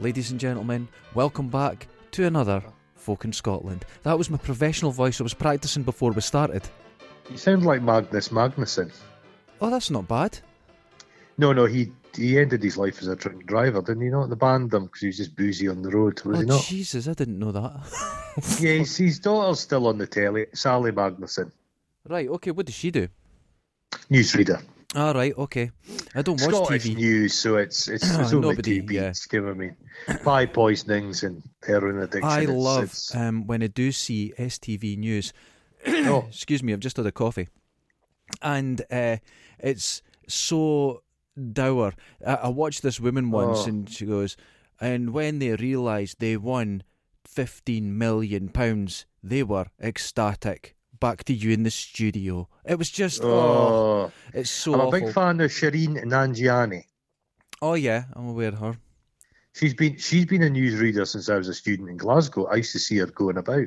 Ladies and gentlemen, welcome back to another Folk in Scotland. That was my professional voice I was practicing before we started. You sound like Magnus Magnusson. Oh, that's not bad. No, no, he he ended his life as a drunk driver, didn't he not? They banned him because he was just boozy on the road, was oh, he not? Jesus, I didn't know that. yeah, his, his daughter's still on the telly, Sally Magnusson, right, okay, what does she do? newsreader. All right, okay. I don't watch Scottish TV. news, so it's it's, it's only Nobody, two yeah. You know what I mean? Pie poisonings and heroin addiction. I it's- love it's- um, when I do see STV news. oh, Excuse me, I've just had a coffee, and uh, it's so dour. I, I watched this woman once, Oh. and she goes, and when they realised they won fifteen million pounds, they were ecstatic. Back to you in the studio. It was just oh, oh. it's so I'm a big fan of Shereen Nanjiani. oh yeah, I'm aware of her. She's been she's been a newsreader since I was a student in Glasgow. I used to see her going about.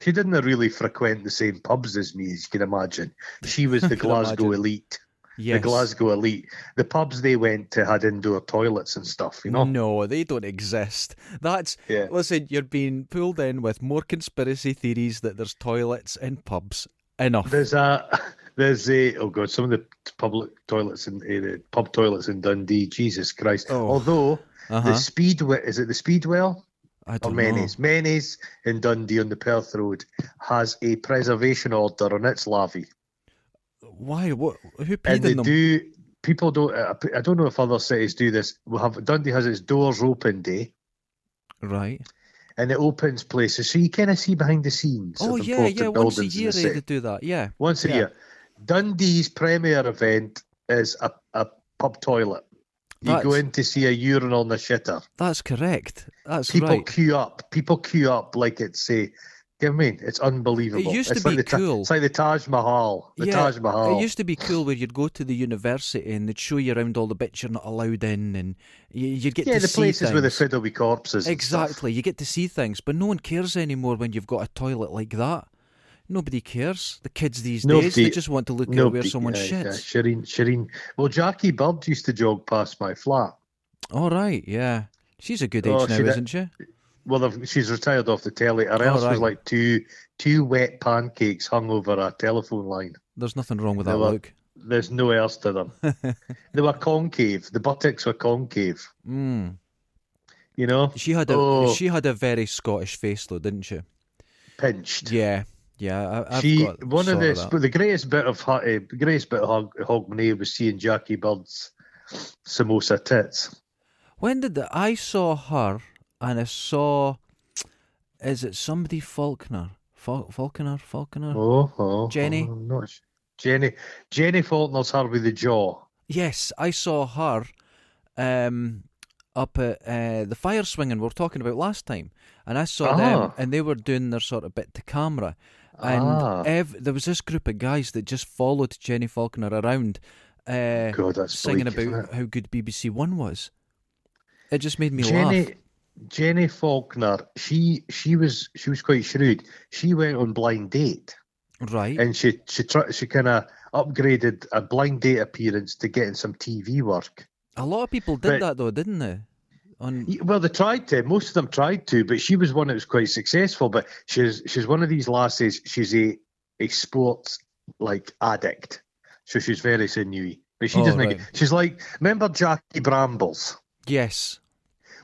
She didn't really frequent the same pubs as me, as you can imagine. She was the Glasgow imagine. elite. Yes. The Glasgow elite. The pubs they went to had indoor toilets and stuff, you know? No, they don't exist. That's Yeah. listen. You're being pulled in with more conspiracy theories that there's toilets in pubs. Enough. There's a there's a oh god, some of the public toilets in eh, the pub toilets in Dundee, Jesus Christ. Oh. Although Uh-huh. the speedway is it the speedwell? I don't know. Mennies. Mennies in Dundee on the Perth Road has a preservation order on its lavvy. Why? What? Who and paid they in them? do people don't uh, I don't know if other cities do this. We have Dundee has its doors open day Right. and it opens places so you kind of see behind the scenes. Oh of yeah, yeah. Once a year the they do that. Yeah. Once a year. Dundee's premier event is a, a pub toilet. You go in to see a urinal and a shitter. That's correct. That's People right. queue up. People queue up like it's a. You know what I mean? It's unbelievable. It used to it's be like the, Ta- cool. It's like the Taj Mahal. The yeah, Taj Mahal. It used to be cool where you'd go to the university and they'd show you around all the bits you're not allowed in, and you, you'd get yeah, to the places with the fiddle with corpses. Exactly. You get to see things, but no one cares anymore when you've got a toilet like that. Nobody cares. The kids these days, they just want to look at where someone yeah, yeah, shits. Shereen, Shereen. Well, Jackie Bird used to jog past my flat. All right, yeah. She's a good oh, age Oh, now, isn't she? Well, she's retired off the telly. Her Oh, else was like two two wet pancakes hung over a telephone line. There's nothing wrong with They that were- look. There's no else to them. they were concave. The buttocks were concave. Mm. You know, She had a Oh. she had a very Scottish face though, didn't she? pinched. Yeah, yeah. I, I've she got one of the but the greatest bit of uh, greatest bit of hog, Hogmanay was seeing Jackie Bird's samosa tits. When did the, I saw her and I saw is it somebody Faulkner? Fal- Falconer? Falconer? Oh, oh Jenny? oh, I'm not su- Jenny, Jenny Faulkner's her with the jaw. Yes, I saw her um, up at uh, the fire swinging we were talking about last time, and I saw them, Ah. and they were doing their sort of bit to camera, and Ah. ev- there was this group of guys that just followed Jenny Faulkner around, uh, God, singing bleak, about how good BBC One was. It just made me Jenny laugh. Jenny Faulkner, she she was she was quite shrewd. She went on blind date Right? and she she try, she kind of upgraded a blind date appearance to getting some TV work. a lot of people did but- that though, didn't they? On Well, they tried to. Most of them tried to, but she was one that was quite successful. But she's she's one of these lasses. She's a a sports like addict, so she's very sinewy. But she Oh, doesn't. right. She's like remember Jackie Brambles. yes,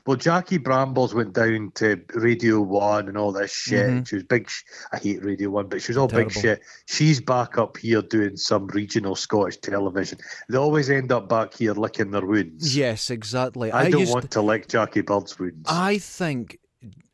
Well, Jackie Brambles went down to Radio One and all this shit. Mhm. She was big. Sh- I hate Radio One, but she was all big shit. She's back up here doing some regional Scottish television. They always end up back here licking their wounds. yes, exactly. I, don't used want to lick Jackie Bird's wounds. I think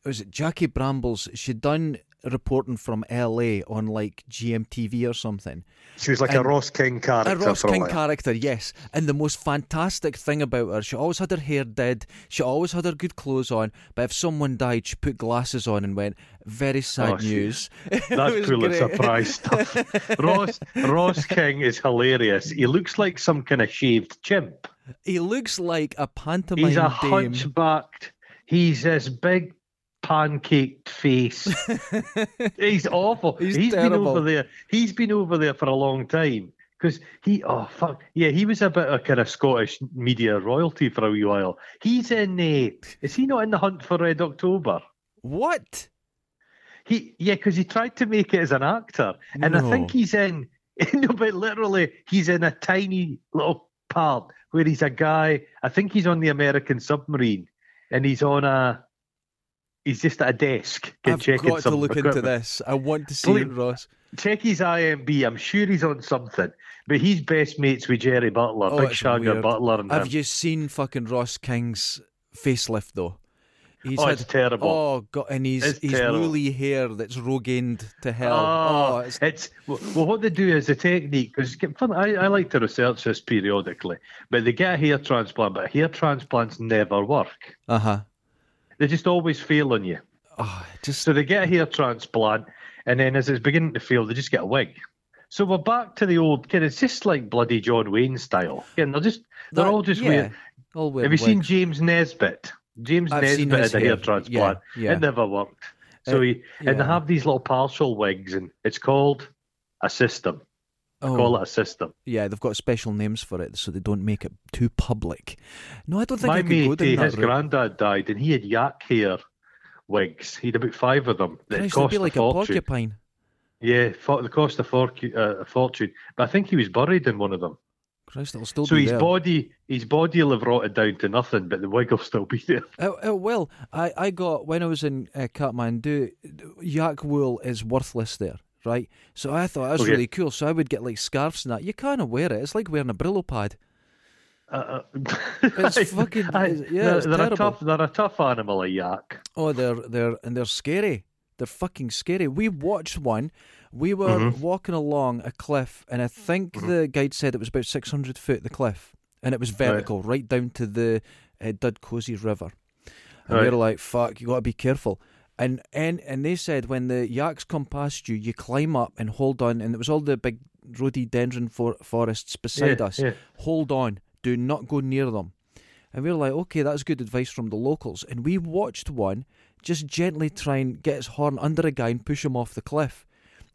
was it Jackie Brambles? She'd done reporting from LA on like GMTV or something. she was like a Ross King character. A Ross for a King character, yes. And the most fantastic thing about her, she always had her hair did. She always had her good clothes on. But if someone died, she put glasses on and went, "Very sad Oh, news." That's Pulitzer. Prize stuff. Ross Ross King is hilarious. He looks like some kind of shaved chimp. He looks like a pantomime He's a dame. hunchbacked. He's this big pancaked face. he's awful. He's been over there. He's been over there for a long time because he oh fuck yeah he was a bit of kind of Scottish media royalty for a wee while. He's in uh, is he not in the hunt for Red October? What? He yeah because he tried to make it as an actor, and I think he's in no but literally he's in a tiny little part where he's a guy. I think he's on the American submarine, and he's on a. He's just at a desk. I've got to look into this. I want to see Please- it, Ross. check his IMB. I'm sure he's on something. But he's best mates with Gerry Butler, Oh, Big Shagger. Butler, and Have him. you seen fucking Ross King's facelift though? He's oh, had it's terrible. oh god, and he's It's he's woolly hair that's rogained to hell. Oh, Oh, it's it's well, well, what they do is the technique because I, I like to research this periodically, but they get a hair transplant, but hair transplants never work. uh huh. They just always fail on you. Oh, just So they get a hair transplant, and then as it's beginning to fail, they just get a wig. So we're back to the old kid. It's just like bloody John Wayne style. Again, they're just they're that- all just yeah, weird. All weird Have you seen. James Nesbitt? James I've Nesbitt had a hair hair. transplant. Yeah, yeah. It never worked. So Uh, he and they have these little partial wigs, and it's called a system. Oh, Call it a system. yeah, they've got special names for it so they don't make it too public. No, I don't think My I could go mate, down eh, that his route. granddad died, and he had yak hair wigs. He had about five of them. That Christ, cost be like a a porcupine. Yeah, for, they cost a, forcu- uh, a fortune. But I think he was buried in one of them. Christ, it'll still so be his there. body, his body will have rotted down to nothing, but the wig will still be there. Oh, oh, well, I, I got when I was in uh, Kathmandu, yak wool is worthless there, right? So I thought that was Okay. really cool. So I would get like scarves and that. You can't wear it. It's like wearing a Brillo pad. Uh, uh, It's fucking- I- yeah, they're, it's they're a tough. They're a tough animal, a yak. Oh, they're they're and they're scary. They're fucking scary. We watched one. We were Mm-hmm. walking along a cliff, and I think the guide said it was about six hundred foot the cliff, and it was vertical, right, down to the uh, Dudh Kosi River. And we Right. were like, "Fuck, you got to be careful." And and and they said when the yaks come past you, you climb up and hold on. And it was all the big rhododendron for- forests beside Yeah, us. yeah. Hold on, do not go near them. And we were like, okay, that's good advice from the locals. And we watched one just gently try and get his horn under a guy and push him off the cliff.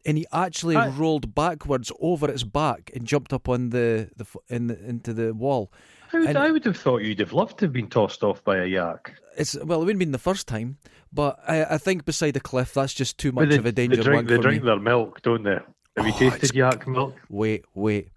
And he actually I- rolled backwards over its back and jumped up on the, the in the into the wall. I would, And- I would have thought you'd have loved to have been tossed off by a yak. It's well, it wouldn't have been the first time, but I, I think beside the cliff, that's just too much they, of a they danger drink, one they drink their milk, don't they? Have you Oh, tasted yak milk? Wait, wait.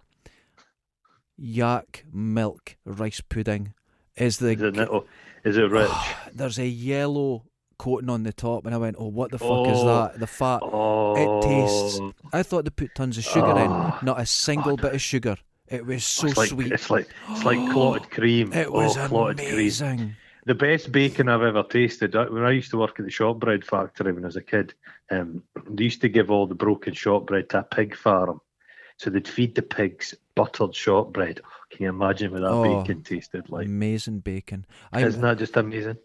Yak milk rice pudding is the Is it, little- is it rich? there's a yellow coating on the top, and I went, "Oh, what the fuck is Oh. that? The fat." oh, It tastes. Oh. I thought they put tons of sugar Oh. in, ah. not a single bit of sugar. It was so it's like, sweet. It's like it's like clotted cream. It oh, was oh, clotted cream. The best bacon I've ever tasted. When I used to work at the shortbread factory when I was a kid, um, they used to give all the broken shortbread to a pig farm. So they'd feed the pigs buttered shortbread. Can you imagine what that Oh, bacon tasted like? Amazing bacon. I Isn't that just amazing?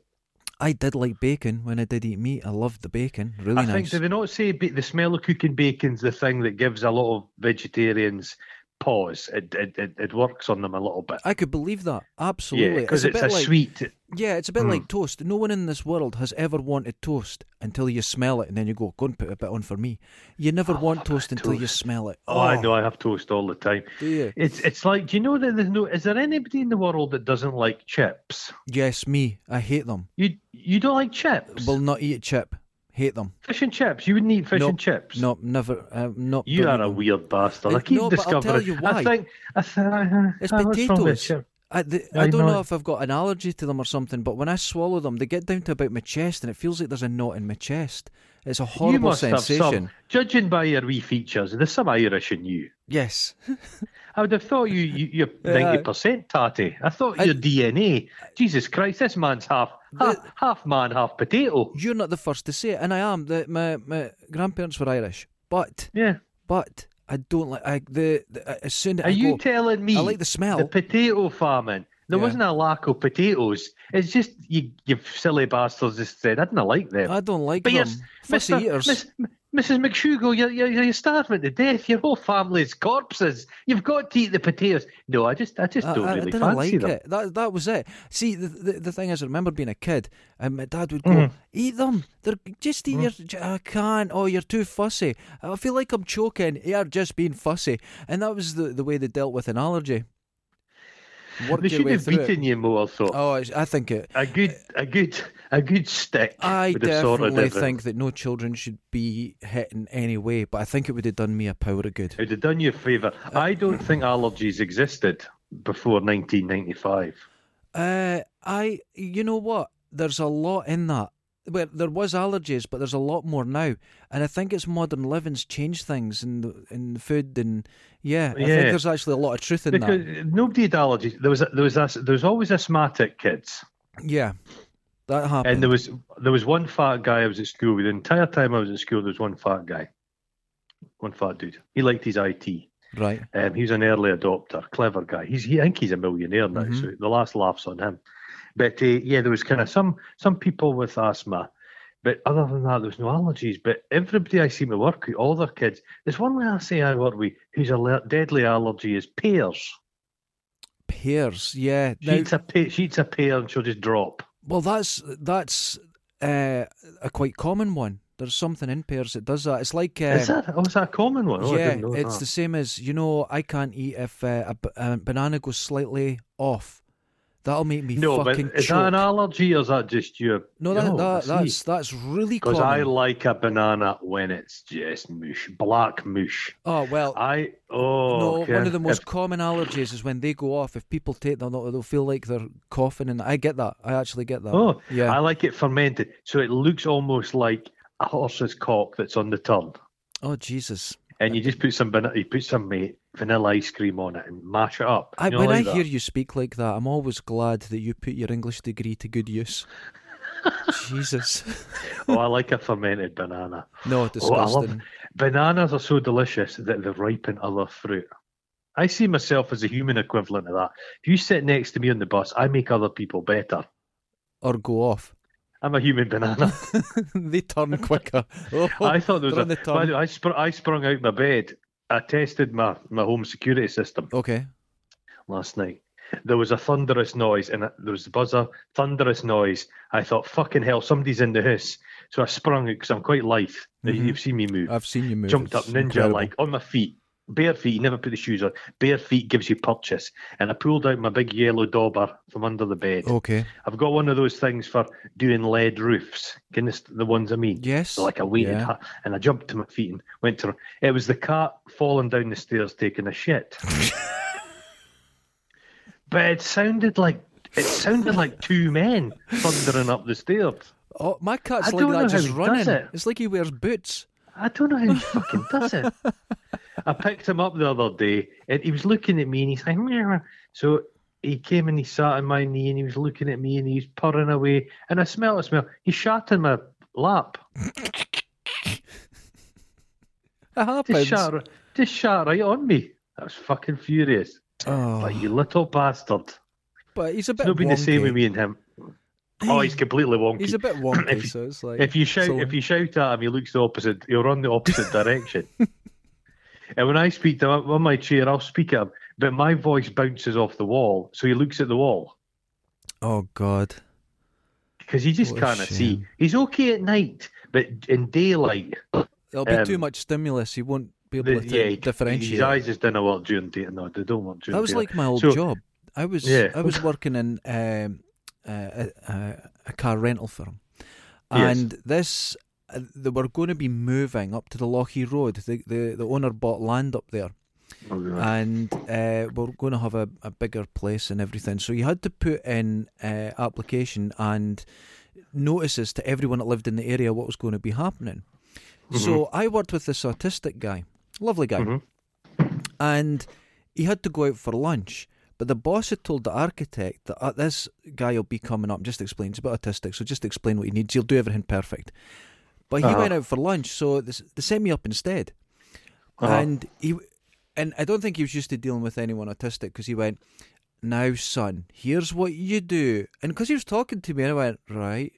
I did like bacon when I did eat meat. I loved the bacon. Really I think, nice. do they not say the smell of cooking bacon's the thing that gives a lot of vegetarians pause? It, it, it, it works on them a little bit. I could believe that. Yeah, Absolutely. because a it's bit a like, sweet. Yeah, it's a bit Mm. like toast. No one in this world has ever wanted toast until you smell it and then you go, go and put a bit on for me. You never Oh, want toast until you smell it. Oh, I know. I have toast all the time. Do you? It's it's like, do you know that there's no? Is there anybody in the world that doesn't like chips? Yes, me. I hate them. You you don't like chips? Will not eat a chip. Hate them. fish and chips. You wouldn't eat fish Nope. and chips. No, never. Uh, not. You are eat a them. weird bastard. I- I keep no, but I'll discovering. tell you why. I think I think uh, It's uh, what's wrong with potatoes. Chip? I, the, Yeah, I I don't know know if I've got an allergy to them or something, but when I swallow them, they get down to about my chest, and it feels like there's a knot in my chest. It's a You horrible must have sensation. some. Judging by your wee features, there's some Irish in you. Yes. I would have thought you, you you're Yeah. ninety percent tatty. I thought I- your DNA. Jesus Christ, this man's half half, The- half man, half potato. You're not the first to say it, and I am. The, my my grandparents were Irish, but Yeah. but I don't like I, the, the as soon as Are I you go, telling me I like the smell. the potato farming. There Yeah. wasn't a lack of potatoes. It's just you, you silly bastards just said I didn't like them. I don't like but them. yes, Fussy Mr. eaters. Miss- Mrs. McShugle, you're, you're, you're starving to death. Your whole family's corpses. You've got to eat the potatoes. No, I just, I just don't I, I really didn't fancy like them. it. That that was it. See, the, the the thing is, I remember being a kid, and my dad would go, Mhm. "Eat them. They're just eat Mm. your. I can't. Oh, you're too fussy. I feel like I'm choking. You're just being fussy." And that was the the way they dealt with an allergy. Work They should have through it. beaten you more, though. Oh, I think it. A good, a good, a good stick. I would have sorted definitely think that no children should be hit in any way, but I think it would have done me a power of good. It would have done you a favour. I don't think allergies existed before 1995. Uh, I, you know what? There's a lot in that. Well, there was allergies, but there's a lot more now, and I think it's modern living's changed things in the in the food, and yeah, I Yeah. think there's actually a lot of truth in Because that. nobody had allergies. There was, a, there was, a, there was always asthmatic kids, Yeah, that happened. and there was, there was one fat guy I was at school with. The entire time I was at school, there was one fat guy, one fat dude. He liked his IT. right. Um, he was an early adopter, clever guy. He's, he, I think he's a millionaire now, Mhm. so the last laughs on him. But uh, yeah, there was kind of some some people with asthma, but other than that, there was no allergies. But everybody I seem to work with, all their kids, there's one way I say I work with whose aller- deadly allergy is pears. Pears, yeah. She eats a pe- she eats a pear and she'll just drop. well, that's that's uh, a quite common one. There's something in pears that does that. It's like uh, is that? Oh, is that a common one? Oh, yeah, it's that. the same as you know. I can't eat if uh, a, a banana goes slightly off. That'll make me no, but fucking is choke. that an allergy or is that just your? no, that, I that that's that's really Because. I like a banana when it's just mush, black mush. oh well, I oh no. okay. One of the most If- common allergies is when they go off. If people take them, they'll, they'll feel like they're coughing, and I get that. I actually get that. oh, yeah. I like it fermented, so it looks almost like a horse's cock that's on the turn. oh Jesus! And you just put some banana, you put some uh, vanilla ice cream on it and mash it up. I, when like I that? hear you speak like that, I'm always glad that you put your English degree to good use. Jesus! oh, I like a fermented banana. No, Oh, I love disgusting. Bananas are so delicious that they ripen other fruit. I see myself as a human equivalent of that. If you sit next to me on the bus, I make other people better. or go off. I'm a human banana. they turn quicker. Oh, I thought there was a. the by the turn. way, I, spr- I sprung out my bed. I tested my, my home security system Okay. last night. There was a thunderous noise, and there was the buzzer, thunderous noise. I thought, fucking hell, somebody's in the house. So I sprung out because I'm quite lithe. Mhm. You've seen me move. I've seen you move. Jumped up It's ninja incredible. like on my feet. Bare feet, you never put the shoes on. Bare feet gives you purchase. And I pulled out my big yellow dauber from under the bed. Okay. I've got one of those things for doing lead roofs. Can this the ones I mean? Yes. So like a weighted yeah. hat, and I jumped to my feet and went to. It was the cat falling down the stairs taking a shit. but it sounded like it sounded like two men thundering up the stairs. Oh, my cat's like that, just running. it. It's like he wears boots. I don't know how he fucking does it. I picked him up the other day, and he was looking at me, and he's like, "Meow." so he came and he sat on my knee, and he was looking at me, and he was purring away, and I smelled a smell. He shat in my lap. It happens. Just shat, ri- just shat right on me. I was fucking furious. oh, Like, you little bastard. but he's a bit. It's bit. not been the same with me and him. Oh, he's completely wonky. He's a bit wonky, If so it's like. If you shout, so- if you shout at him, he looks the opposite. He'll run the opposite direction. And when I speak to him on my chair, I'll speak at him, but my voice bounces off the wall, so he looks at the wall oh God. because he just can't see. He's okay at night, but in daylight, There'll be too Um, much stimulus. He won't be the, able to yeah, differentiate. his eyes just don't work during day. No, they don't work during That was like my old So- job. I was Yeah. I was working in um, uh, a, a, car rental firm, Yes. and this uh, they were going to be moving up to the Lochee Road. The, the the owner bought land up there, Oh, and uh, we're going to have a, a bigger place and everything. So you had to put in uh, application and notices to everyone that lived in the area what was going to be happening. So I worked with this autistic guy, lovely guy, Mhm. and he had to go out for lunch. But the boss had told the architect that uh, this guy will be coming up. Just explain, he's a bit autistic, so just explain what he needs. He'll do everything perfect. But he Uh-huh. went out for lunch, so this, they sent me up instead. Uh-huh. And he, and I don't think he was used to dealing with anyone autistic because he went, "Now, son, here's what you do." And because he was talking to me, and I went, "Right,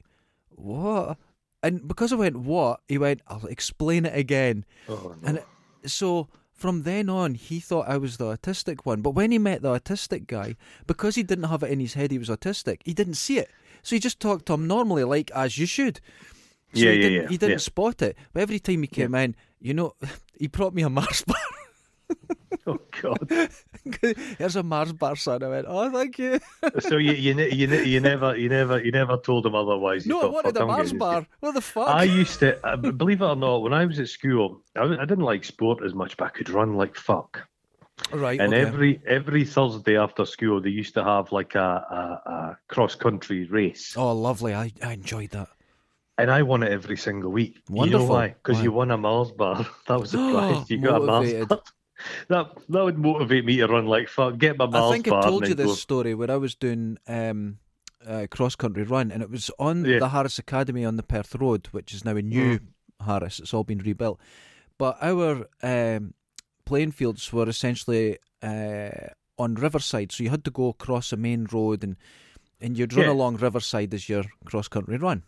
what?" And because I went, what? He went, I'll explain it again. Oh, no. And so from then on, he thought I was the autistic one. But when he met the autistic guy, because he didn't have it in his head he was autistic, he didn't see it. So he just talked to him normally, like as you should. So Yeah, he yeah, didn't, yeah, He didn't yeah. spot it. But every time he came in, you know, he brought me a Mars bar. oh God. Here's a Mars bar, son. I went, oh, thank you. so you you, you, you never you never you never told him otherwise. You no, I thought, wanted "Fuck, a Mars bar. What the fuck? I used to, uh, believe it or not, when I was at school, I didn't like sport as much, but I could run like fuck. right. And okay. every every Thursday after school, they used to have like a, a, a cross country race, Oh, lovely. I, I enjoyed that. and I won it every single week. Wonderful. You know why? Because you won a Mars bar. That was the prize. You got a Mars bar. That that would motivate me to run like fuck. Get my Mars I think. I told you this go- story when I was doing um, uh, cross country run, and it was on Yeah. the Harris Academy on the Perth Road, which is now a new Harris. It's all been rebuilt. But our um, playing fields were essentially uh, on Riverside, so you had to go across a main road, and and you'd run Yeah. along Riverside as your cross country run.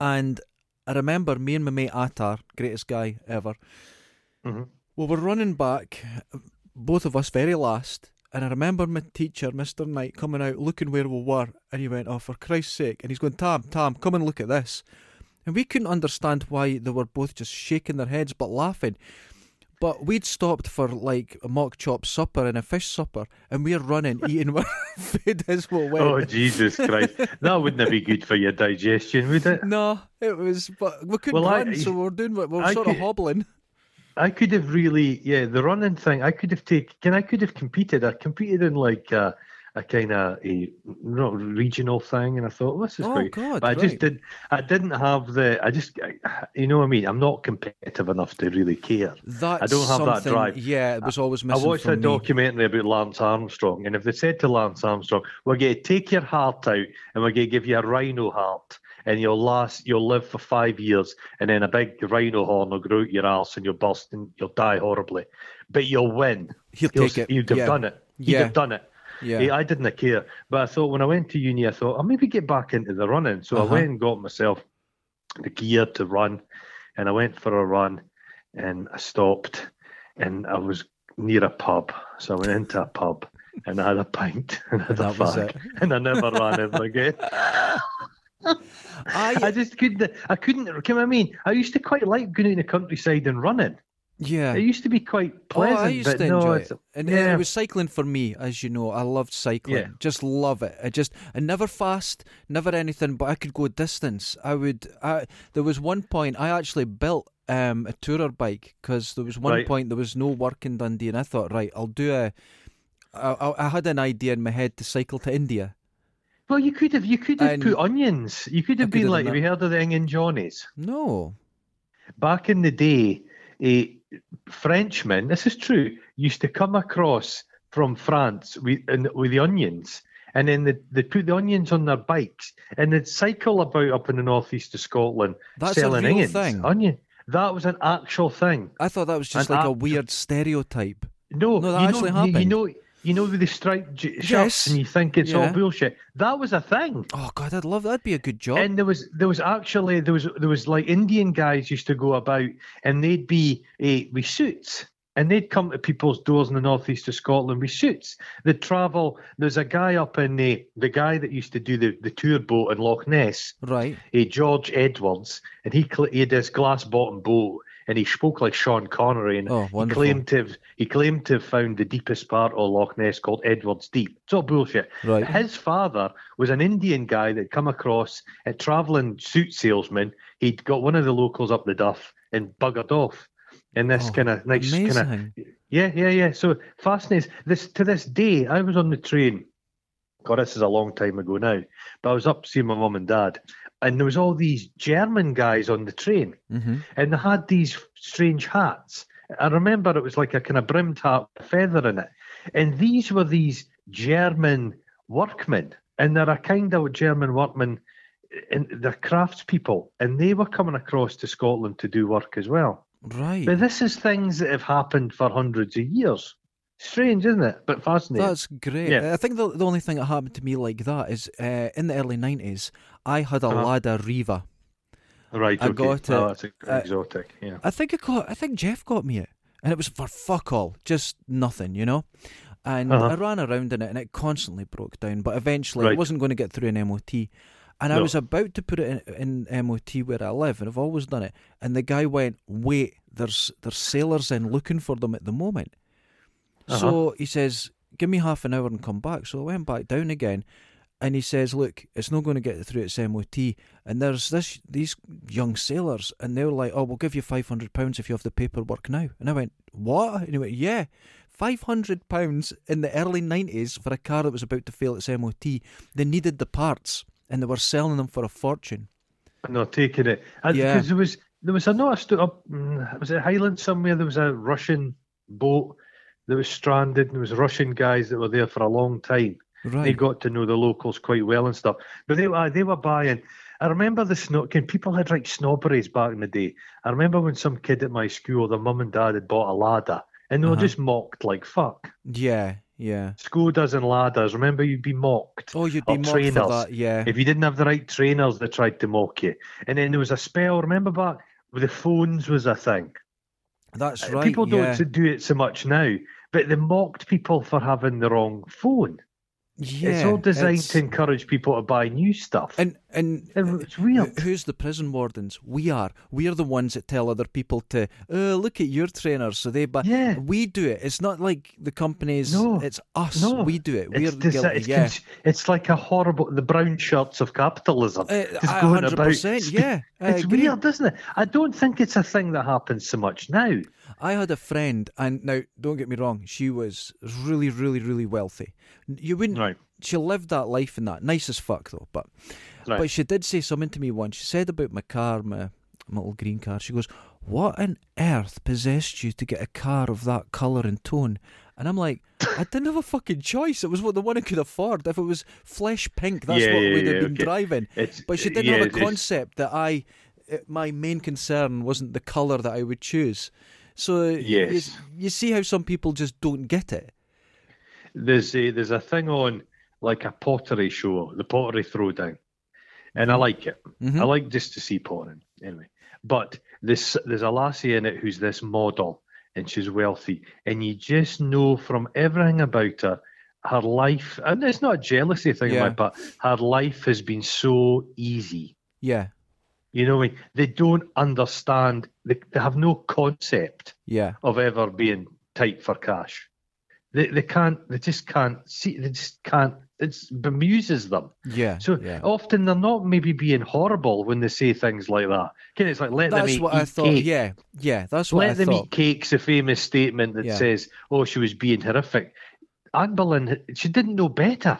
And I remember me and my mate Attar, greatest guy ever. Mhm. We were running back, both of us very last, and I remember my teacher, Mr. Knight, coming out looking where we were, and he went, Oh, for Christ's sake. And he's going, Tam, Tam, come and look at this. And we couldn't understand why they were both just shaking their heads but laughing. But we'd stopped for like a mock chop supper and a fish supper, and we're running, eating our food as we went. Oh Jesus Christ! That wouldn't be good for your digestion, would it? No, it was, but we couldn't Well, I- run, so we were doing what we were I sort of hobbling. I could have really, yeah, the running thing. I could have taken. I could have competed. I competed in like a, a kind of a not regional thing, and I thought, well, this is Oh, great. God, but I just did. I didn't have the. I just, I, you know what I mean. I'm not competitive enough to really care. That's don't have that drive. Yeah, it was always missing. I watched a me. documentary about Lance Armstrong, and if they said to Lance Armstrong, "We're going to take your heart out, and we're going to give you a rhino heart, and you'll last, you'll live for five years, and then a big rhino horn will grow out your arse, and you'll burst, and you'll die horribly, but you'll win. He'll He'll- take it. You'd have yeah. done it. He'd Yeah. have done it. Yeah. Eh, I didn't care, but I thought when I went to uni, I thought I'll maybe get back into the running. So I Uh-huh. went and got myself the gear to run, and I went for a run, and I stopped, and I was near a pub, so I went into a pub, and I had a pint, and I had a That fag, and I never ran ever again. I I, just couldn't. I couldn't. Can I mean? I used to quite like going out in the countryside and running. yeah. It used to be quite Oh, pleasant. I used but to no, enjoy it's- it. And yeah. it was cycling for me, as you know. I loved cycling. Yeah. Just love it. I just, I never fast, never anything, but I could go distance. I would, I, there was one point I actually built um, a tourer bike because there was one Right. point there was no work in Dundee, and I thought, right, I'll do a. I, I I had an idea in my head to cycle to India. Well, you could have. You could have And- put onions. You could I have could been have like. Have you heard of the Onion Johnnies? No. back in the day, a Frenchman, this is true, used to come across from France with and, with the onions, and then they'd, they'd put the onions on their bikes, and they'd cycle about up in the northeast of Scotland That's a selling real onions. thing. Onion. That was an actual thing. I thought that was just And like a weird stereotype. No, No, that actually know, you- You happened. know, you know with the striped j- shirts, Yes. and you think it's Yeah. all bullshit. That was a thing. Oh God, I'd love that'd be a good job. And there was there was actually there was there was like Indian guys used to go about and they'd be uh, with suits and they'd come to people's doors in the northeast of Scotland with suits. They'd travel. There's a guy up in the the guy that used to do the, the tour boat in Loch Ness, right. uh, George Edwards, and he he had this glass bottom boat and he spoke like Sean Connery and Oh, he claimed to have, he claimed to have found the deepest part of Loch Ness called Edwards Deep. It's all bullshit. Right. His father was an Indian guy that come across a travelling suit salesman. He'd got one of the locals up the duff and buggered off. And this Oh, kind of nice kind of yeah, yeah, yeah. So fascinating. This to this day, I was on the train. God, this is a long time ago now. But I was up seeing my mum and dad, and there was all these German guys on the train, hmm and they had these strange hats. I remember it was like a kind of brimmed hat with a feather in it, and these were these German workmen, and they're a kind of German workmen, and they're craftspeople, and they were coming across to Scotland to do work as well. Right. But this is things that have happened for hundreds of years. Strange, isn't it? But fascinating. That's great. Yeah. I think the the only thing that happened to me like that is uh, in the early nineties, I had a Uh-huh. Lada Riva, Right, I okay. got Oh, that's ex- Uh, exotic. Yeah. I think I got. I think Jeff got me it, and it was for fuck all, just nothing, you know. And Uh-huh. I ran around in it, and it constantly broke down. But eventually, Right. it wasn't going to get through an MOT. And I was about to put it in, in MOT where I live, and I've always done it. And the guy went, "Wait, there's there's sailors in looking for them at the moment." Uh-huh. So he says, "Give me half an hour and come back." So I went back down again, and he says, "Look, it's not going to get through its MOT." And there's this these young sailors, and they were like, "Oh, we'll give you five hundred pounds if you have the paperwork now." And I went, "What?" And he went, "Yeah." Five hundred pounds in the early nineties for a car that was about to fail its MOT. They needed the parts, and they were selling them for a fortune. No, taking it. And Yeah. Because there was there was a not a stu- up mm, was it Highland somewhere? There was a Russian boat that was stranded. And there was Russian guys that were there for a long time. They got to know the locals quite well and stuff. But they were they were buying. I remember the snob. People had like snobberies back in the day. I remember when some kid at my school, their mum and dad had bought a Lada, and they were Uh-huh. just mocked like fuck. Yeah, yeah. Skodas and Ladas. Remember, you'd be mocked. Oh, you'd be mocked for that. Yeah, If you didn't have the right trainers, they tried to mock you. And then there was a spell. Remember back with the phones was a thing. that's Uh, right. People don't yeah. do it so much now, but they mocked people for having the wrong phone. yeah, it's all designed it's- to encourage people to buy new stuff. And and it's weird. Who's the prison wardens? We are. We are the ones that tell other people to, oh, look at your trainers. So they buy. Yeah. We do it. It's not like the companies. No. It's us. No. We do it. We're It's, desi- guilty. it's, yeah. cons- it's like a horrible the brown shirts of capitalism. Uh, Just going about spe- Yeah. I It's agree. weird, isn't it? I don't think it's a thing that happens so much now. I had a friend, and now don't get me wrong, she was really, really, really wealthy. You wouldn't. Right. She lived that life and that nice as fuck though. But Right. but she did say something to me once. She said about my car, my, my little green car. She goes, "What on earth possessed you to get a car of that color and tone?" And I'm like, I didn't have a fucking choice. It was what the one I could afford. If it was flesh pink, that's Yeah, what yeah, we'd have yeah, been okay. driving. It's But she didn't yeah, have a concept that I. uh, My main concern wasn't the color that I would choose. So Yes. you, you see how some people just don't get it. there's a there's a thing on like a pottery show, the pottery throwdown, and I like it. Mhm. I like just to see potting anyway. But this there's a lassie in it who's this model, and she's wealthy, and you just know from everything about her, her life, and it's not a jealousy thing, Yeah. like, but her life has been so easy. Yeah, You know, what I mean? they don't understand. They, they have no concept yeah, of ever being tight for cash. They they can't. They just can't see. They just can't. It bemuses them. yeah. So yeah. often they're not maybe being horrible when they say things like that. Again, it's like let them that's eat, what I eat thought. cake. Yeah, yeah. That's what Let I them thought. eat cake's a famous statement that Yeah. says, "Oh, she was being horrific." Anne Boleyn, she didn't know better.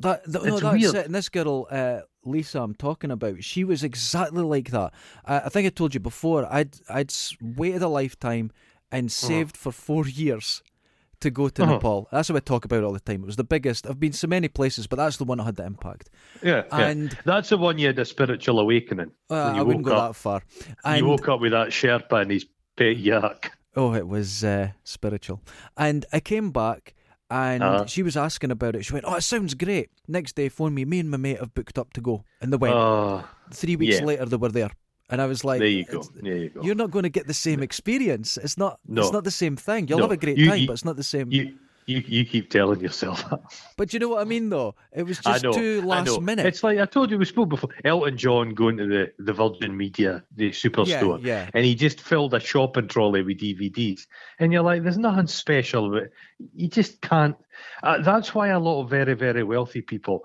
That, th- no, that's weird. it. And this girl, uh, Lisa, I'm talking about, she was exactly like that. I, I think I told you before. I'd I'd waited a lifetime and saved for four years to go to Uh-huh. Nepal. That's what I talk about all the time. It was the biggest. I've been so many places, but that's the one that had the impact. Yeah, yeah. And that's the one you had a spiritual awakening. uh, you I wouldn't woke go up. that far. You woke up with that Sherpa and his pet yak. Oh, it was uh, spiritual. And I came back and Uh-huh. she was asking about it. She went, Oh, it sounds great. Next day, phone me. Me and my mate have booked up to go. And they went. three weeks yeah. later, they were there. And I was like, there you go. There you go. You're not going to get the same experience. It's not. No. It's not the same thing. You'll No. have a great You- time, you- but it's not the same. You, you, you keep telling yourself that. but you know what I mean, though. It was just know. too last minute. It's like I told you we spoke before. Elton John going to the, the Virgin Media, the superstore, yeah, yeah. and he just filled a shopping trolley with DVDs. And you're like, there's nothing special about it. You just can't. Uh, that's why a lot of very very wealthy people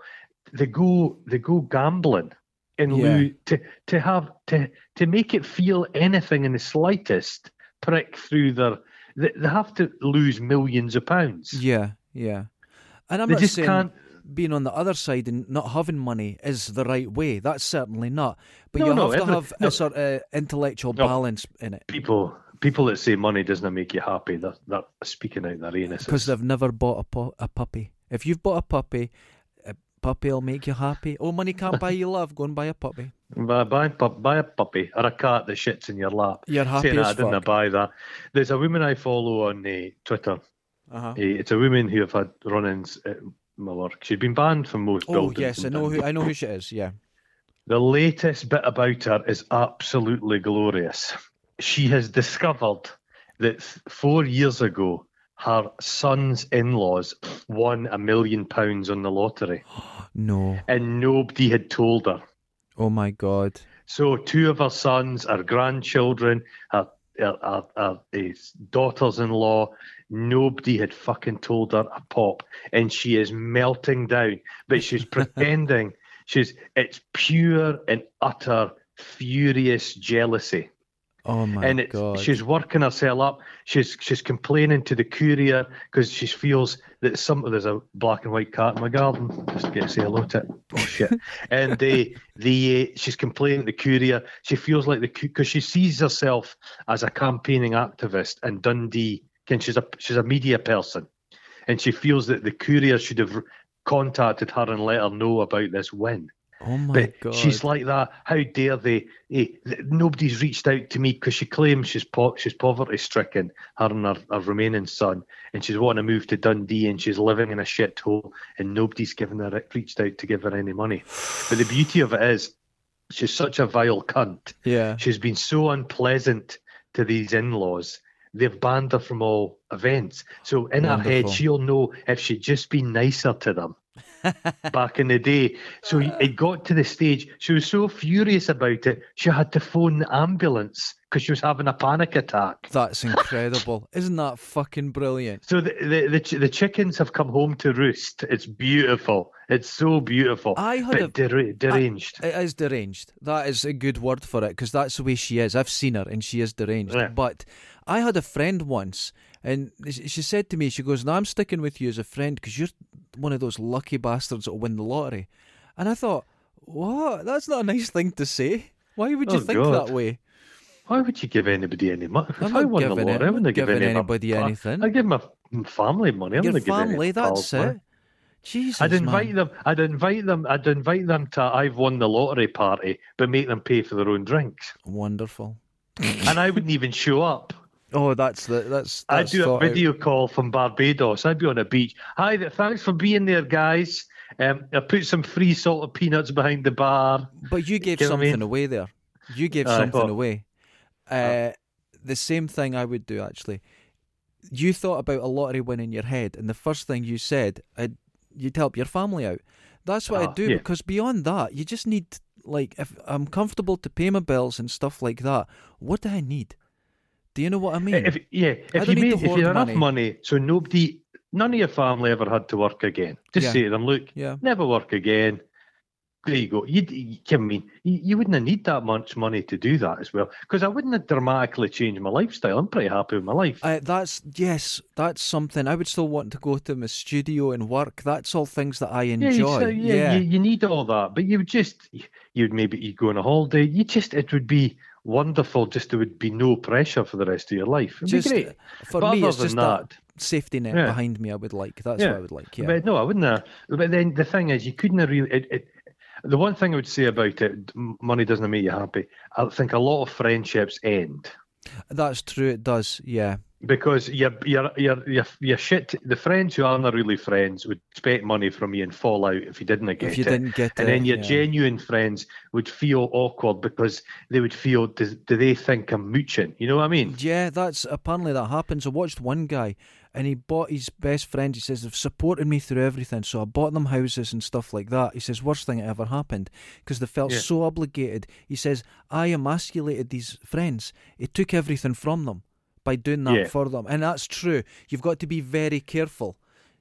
they go they go gambling and Yeah. lose to to have to to make it feel anything in the slightest prick through their. They, they have to lose millions of pounds. Yeah, yeah. And I'm They not just saying can't. being on the other side and not having money is the right way. That's certainly not. But No, you no, have to have no. a sort of intellectual balance in it people people that say money doesn't make you happy they're, they're speaking out their innocence because they've never bought a, pu- a puppy. If you've bought a puppy, puppy will make you happy. Oh, money can't buy you love. Go and buy a puppy. buy, buy, buy a puppy or a cat that shits in your lap You're happy saying as I didn't fuck. buy that there's a woman I follow on uh, Twitter Uh-huh. Uh, it's a woman who have had run-ins at my work she's been banned from most buildings. Oh buildings yes, I know who I know who she is. Yeah, The latest bit about her is absolutely glorious. She has discovered that four years ago, her son's in laws won a million pounds on the lottery, No. and nobody had told her. Oh my god. So, two of her sons, her grandchildren, her, her, her, her, his daughters-in-law, nobody had fucking told her a pop, and she is melting down. But she's pretending she's it's pure and utter furious jealousy Oh my and it's, god. she's working herself up. She's she's complaining to the courier because she feels that some there's a black and white cat in my garden. Just get to say hello to it. Oh shit! and the the uh, she's complaining to the courier. She feels like the because she sees herself as a campaigning activist in Dundee. And she's a she's a media person, and she feels that the courier should have contacted her and let her know about this win. Oh my But god. she's like that. How dare they? eh, th- nobody's reached out to me because she claims she's po- she's poverty stricken, her and her, her remaining son, and she's wanting to move to Dundee and she's living in a shithole, and nobody's given her reached out to give her any money. But the beauty of it is, she's such a vile cunt. yeah. She's been so unpleasant to these in-laws. They've banned her from all events. So in her head, she'll know if she'd just been nicer to them back in the day. So it got to the stage. She was so furious about it, she had to phone the ambulance because she was having a panic attack. That's incredible. Isn't that fucking brilliant? So the the the, the chickens have come home to roost. It's beautiful. It's so beautiful. I had a dera- deranged. It is deranged. That is a good word for it because that's the way she is. I've seen her and she is deranged. Yeah. But I had a friend once and she she said to me, she goes, No, I'm sticking with you as a friend because you're one of those lucky bastards that will win the lottery. And I thought, What? That's not a nice thing to say. Why would you Oh, think God. that way? Why would you give anybody any money? If I'm I won the lottery, it- I wouldn't give giving any of my- anybody anything. I give my family money. I'm Your not giving any family, that's money. it. Jesus. I'd invite man. them. I'd invite them. I'd invite them to I've won the lottery party, but make them pay for their own drinks, Wonderful. and I wouldn't even show up. Oh, that's the that's. I'd do a thought out. video call from Barbados. I'd be on a beach. Hi, th- thanks for being there, guys. Um, I put some free salted peanuts behind the bar. But you gave You what I something mean? away there. You gave Aye, something away. Uh, the same thing I would do actually. You thought about a lottery win in your head, and the first thing you said, I'd, you'd help your family out. That's what Ah, I'd do yeah. because beyond that, you just need like if I'm comfortable to pay my bills and stuff like that. What do I need? Do you know what I mean? If yeah, if you made if you had enough money. so nobody, none of your family ever had to work again. Just Yeah. say to them, look, yeah, never work again. There you go. You, you, I mean, you, you wouldn't need that much money to do that as well, because I wouldn't have dramatically changed my lifestyle. I'm pretty happy with my life. uh, that's yes, that's something I would still want to go to my studio and work. That's all things that I yeah, you, enjoy. yeah, You, you need all that, but you would just, you'd maybe you go on a holiday. You just, it would be wonderful. Just there would be no pressure for the rest of your life. It'd just be great. for But me, it's just that, that safety net Yeah. behind me. I would like. That's Yeah. what I would like. Yeah. But no, I wouldn't. Have, but then the thing is, you couldn't have really. It, it, the one thing I would say about it, money doesn't make you happy. I think a lot of friendships end That's true. It does. Yeah. Because you're you're you're you're, you're shit. The friends who aren't really friends would expect money from you and fall out if you didn't get it. if you it. didn't get and it, then your yeah. genuine friends would feel awkward because they would feel, do, do they think I'm mooching? You know what I mean? Yeah, that's apparently that happens. I watched one guy and he bought his best friend. He says they've supported me through everything, so I bought them houses and stuff like that. He says worst thing that ever happened because they felt Yeah. so obligated. He says I emasculated these friends. It took everything from them by doing that Yeah. for them, and that's true. You've got to be very careful.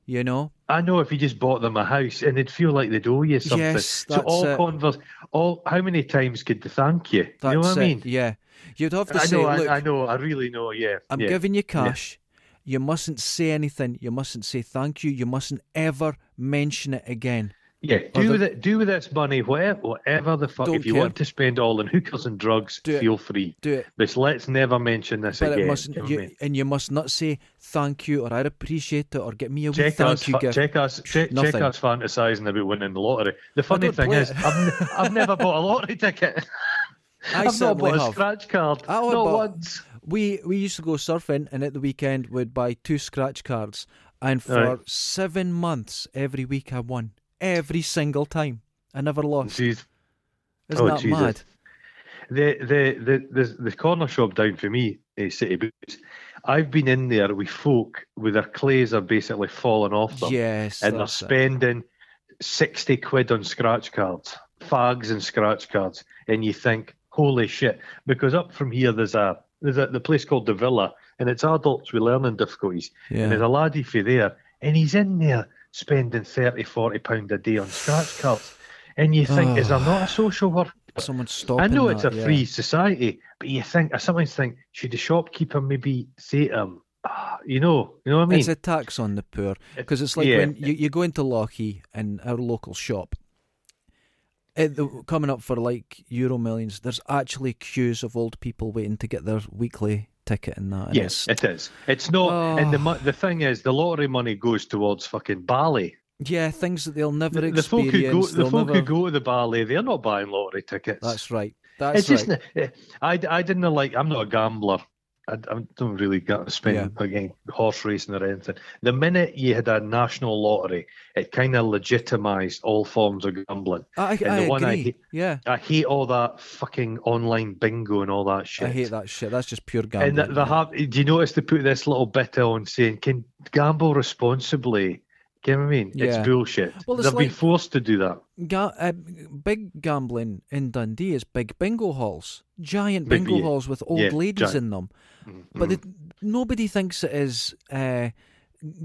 You know. I know if you just bought them a house and they'd feel like they'd owe you something. Yes, so that's all it. converse, all how many times could they thank you? That's you know what it. I mean? Yeah. You'd have to I say, know, look, I, I know, I really know. Yeah, I'm yeah. giving you cash. You mustn't say anything. You mustn't say thank you. You mustn't ever mention it again. Yeah, do with it. Do with this money whatever, whatever the fuck. Don't If you care. want to spend all on hookers and drugs, Do it. feel free. Do it. But let's never mention this But again. it mustn't. you You, and you must not say thank you or I appreciate it or get me a Check thank us, you gift. check us, check, check us fantasizing about winning the lottery. The funny thing is. I've, I've never bought a lottery ticket. I I've not bought a scratch card. I not once. We we used to go surfing and at the weekend would buy two scratch cards and for Right. seven months every week I won every single time. I never lost. Jeez. Isn't Oh, that Jesus. mad? The the the the, the corner shop down for me is City Boots. I've been in there with folk with their clays are basically falling off them, Yes, and they're that's it. spending sixty quid on scratch cards, fags and scratch cards, and you think, holy shit! Because up from here there's a there's a the place called the Villa, and it's adults with learning difficulties, and there's Yeah. a laddie for there, and he's in there spending 30, 40 pound a day on scratch cards, and you think, is there not a social work? Someone stopping I know it's a that, yeah. free society, but you think I sometimes think should the shopkeeper maybe say to him, ah, you know, you know what I mean? It's a tax on the poor because it's like yeah. when you, you go into Lockheed in our local shop. At the, coming up for like Euro Millions, there's actually queues of old people waiting to get their weekly ticket and that. yes, it's- it is. It's not, and the Oh. the thing is, the lottery money goes towards fucking Bali. yeah, things that they'll never The, the folk who go, the folk never... who go to the ballet, they're not buying lottery tickets. That's right. That's it's just, I, n- eh, I, I didn't like. I'm not a gambler. I, I don't really get to spend Yeah. again horse racing or anything. The minute you had a national lottery, it kind of legitimised all forms of gambling. I, I, and I the one I agree. hate- yeah, I hate all that fucking online bingo and all that shit. I hate that shit. That's just pure And gambling. th- they have. Do you notice they put this little bit on saying, "Can gamble responsibly"? Do you know what I mean? Yeah. It's bullshit. Well, it's They've been forced to do that. Ga- uh, big gambling in Dundee is big bingo halls, giant Big- bingo yeah. halls with old Yeah, ladies giant. in them. Mm, But nobody thinks it is uh,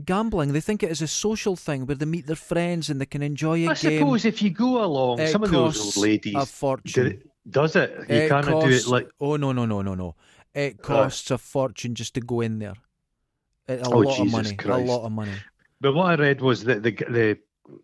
gambling. They think it is a social thing where they meet their friends and they can enjoy a I game. I suppose if you go along, It some of those old ladies a fortune. do- does it? You It can't do it like. Oh no no no no no! It costs a fortune just to go in there. It- A Oh, lot Jesus of money. Christ. A lot of money. But what I read was that the the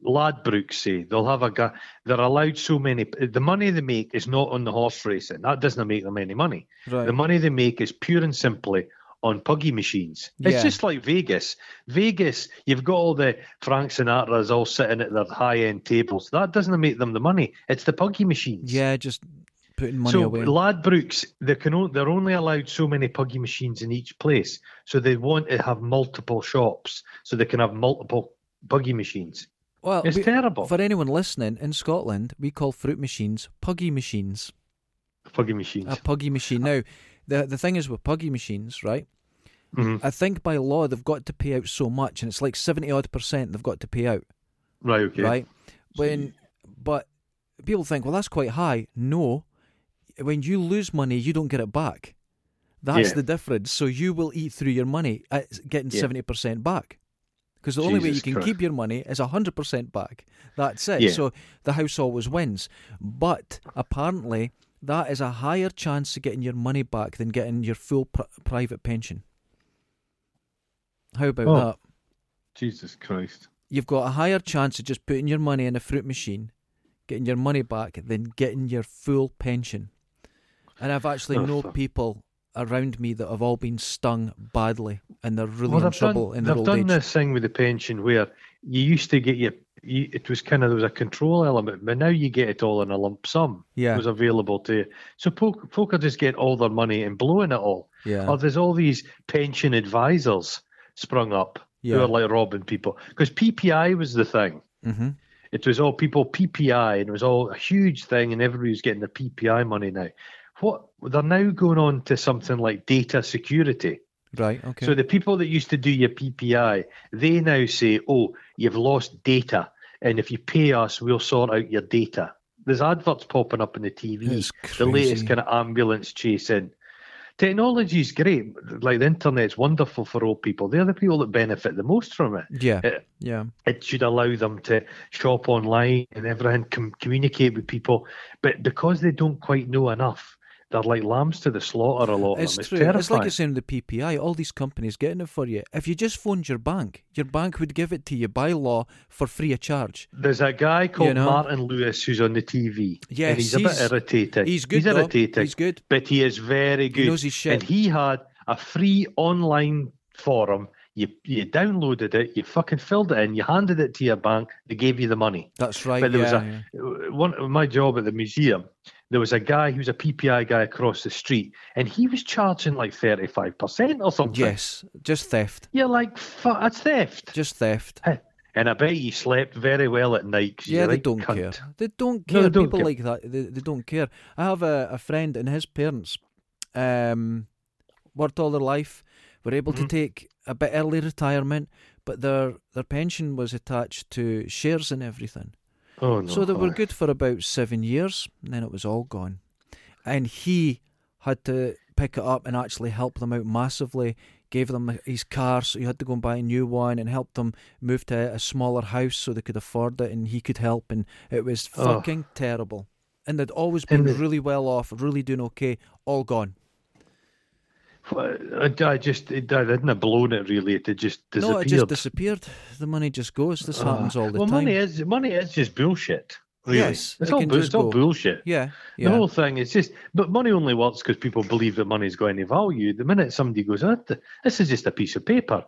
Ladbrokes say they'll have a guy. They're allowed so many. The money they make is not on the horse racing. That doesn't make them any money. Right. The money they make is pure and simply on puggy machines. Yeah. It's just like Vegas. Vegas, you've got all the Frank Sinatras all sitting at their high end tables. That doesn't make them the money. It's the puggy machines. yeah, just putting money so away. Ladbrokes, they can o- they're only allowed so many puggy machines in each place. So they want to have multiple shops, so they can have multiple puggy machines. Well, It's we- terrible. for anyone listening in Scotland, we call fruit machines puggy machines. Puggy machines. A puggy machine. Now, the the thing is with puggy machines, right? Mhm. I think by law they've got to pay out so much, and it's like seventy odd percent they've got to pay out, Right. Okay. right? When, but people think, well, that's quite high. No, when you lose money, you don't get it back. That's Yeah. the difference. So you will eat through your money at getting Yeah. seventy percent back. Because the only way you can Christ. keep your money is hundred percent back. That's it. Yeah. So the house always wins. But apparently, that is a higher chance of getting your money back than getting your full pr- private pension. How about Oh. that? Jesus Christ. You've got a higher chance of just putting your money in a fruit machine, getting your money back, than getting your full pension. And I've actually Oh, know fuck. people around me that have all been stung badly and they're really well, in trouble done, in their they've done this thing with the pension where you used to get your. You, it was kind of there was a control element, but now you get it all in a lump sum. Yeah, It was available to you. So folk, folk are just getting all their money and blowing it all. yeah, Or there's all these pension advisors sprung up who yeah. are like robbing people because PPI was the thing. hmm It was all people PPI, and it was all a huge thing, and everybody was getting the PPI money now. What they're now going on to something like data security. Right. Okay. So the people that used to do your PPI, they now say, "Oh, you've lost data, and if you pay us, we'll sort out your data." There's adverts popping up on the TV. The latest kind of ambulance chasing. Technology is great. Like the internet's wonderful for old people. They're the people that benefit the most from it. yeah. it- Yeah. It should allow them to shop online and everything, com- communicate with people. But because they don't quite know enough, they're like lambs to the slaughter. A lot of It's them. It's true. terrifying. It's like you're saying the PPI. All these companies getting it for you. If you just phoned your bank, your bank would give it to you by law for free of charge. There's a guy called know? Martin Lewis who's on the TV. Yes, and he's, a bit irritating. He's good. He's though. irritating, He's good. but he is very good. He knows his shit. And he had a free online forum. You you downloaded it, you fucking filled it in, you handed it to your bank, they gave you the money. That's right. But there was a yeah. one my job at the museum. There was a guy who was a PPI guy across the street, and he was charging like thirty five percent or something. Yes. Just theft. you're like, fuck, that's theft. Just theft. And I bet you slept very well at night. Yeah, you're they don't cunt. care. They don't No, care. they don't People care. like that, they, they don't care. I have a, a friend and his parents um, worked all their life, were able to Mhm. take a bit early retirement, but their their pension was attached to shares and everything. Oh no. So they were good for about seven years, and then it was all gone. And he had to pick it up and actually help them out massively. Gave them his car, so he had to go and buy a new one, and helped them move to a smaller house so they could afford it, and he could help. And it was Oh. fucking terrible. And they'd always been And really well off, really doing okay, all gone. I, I just it, I didn't have blown it really. It just disappeared. No, it just disappeared. The money just goes. This Ah. happens all the well, time. money is money is just bullshit. Really. Yes, it's it all can bu- just it's all bullshit. yeah, The whole thing is just, but money only works because people believe that money's got any value. The minute somebody goes, "Ah, "This is just a piece of paper,"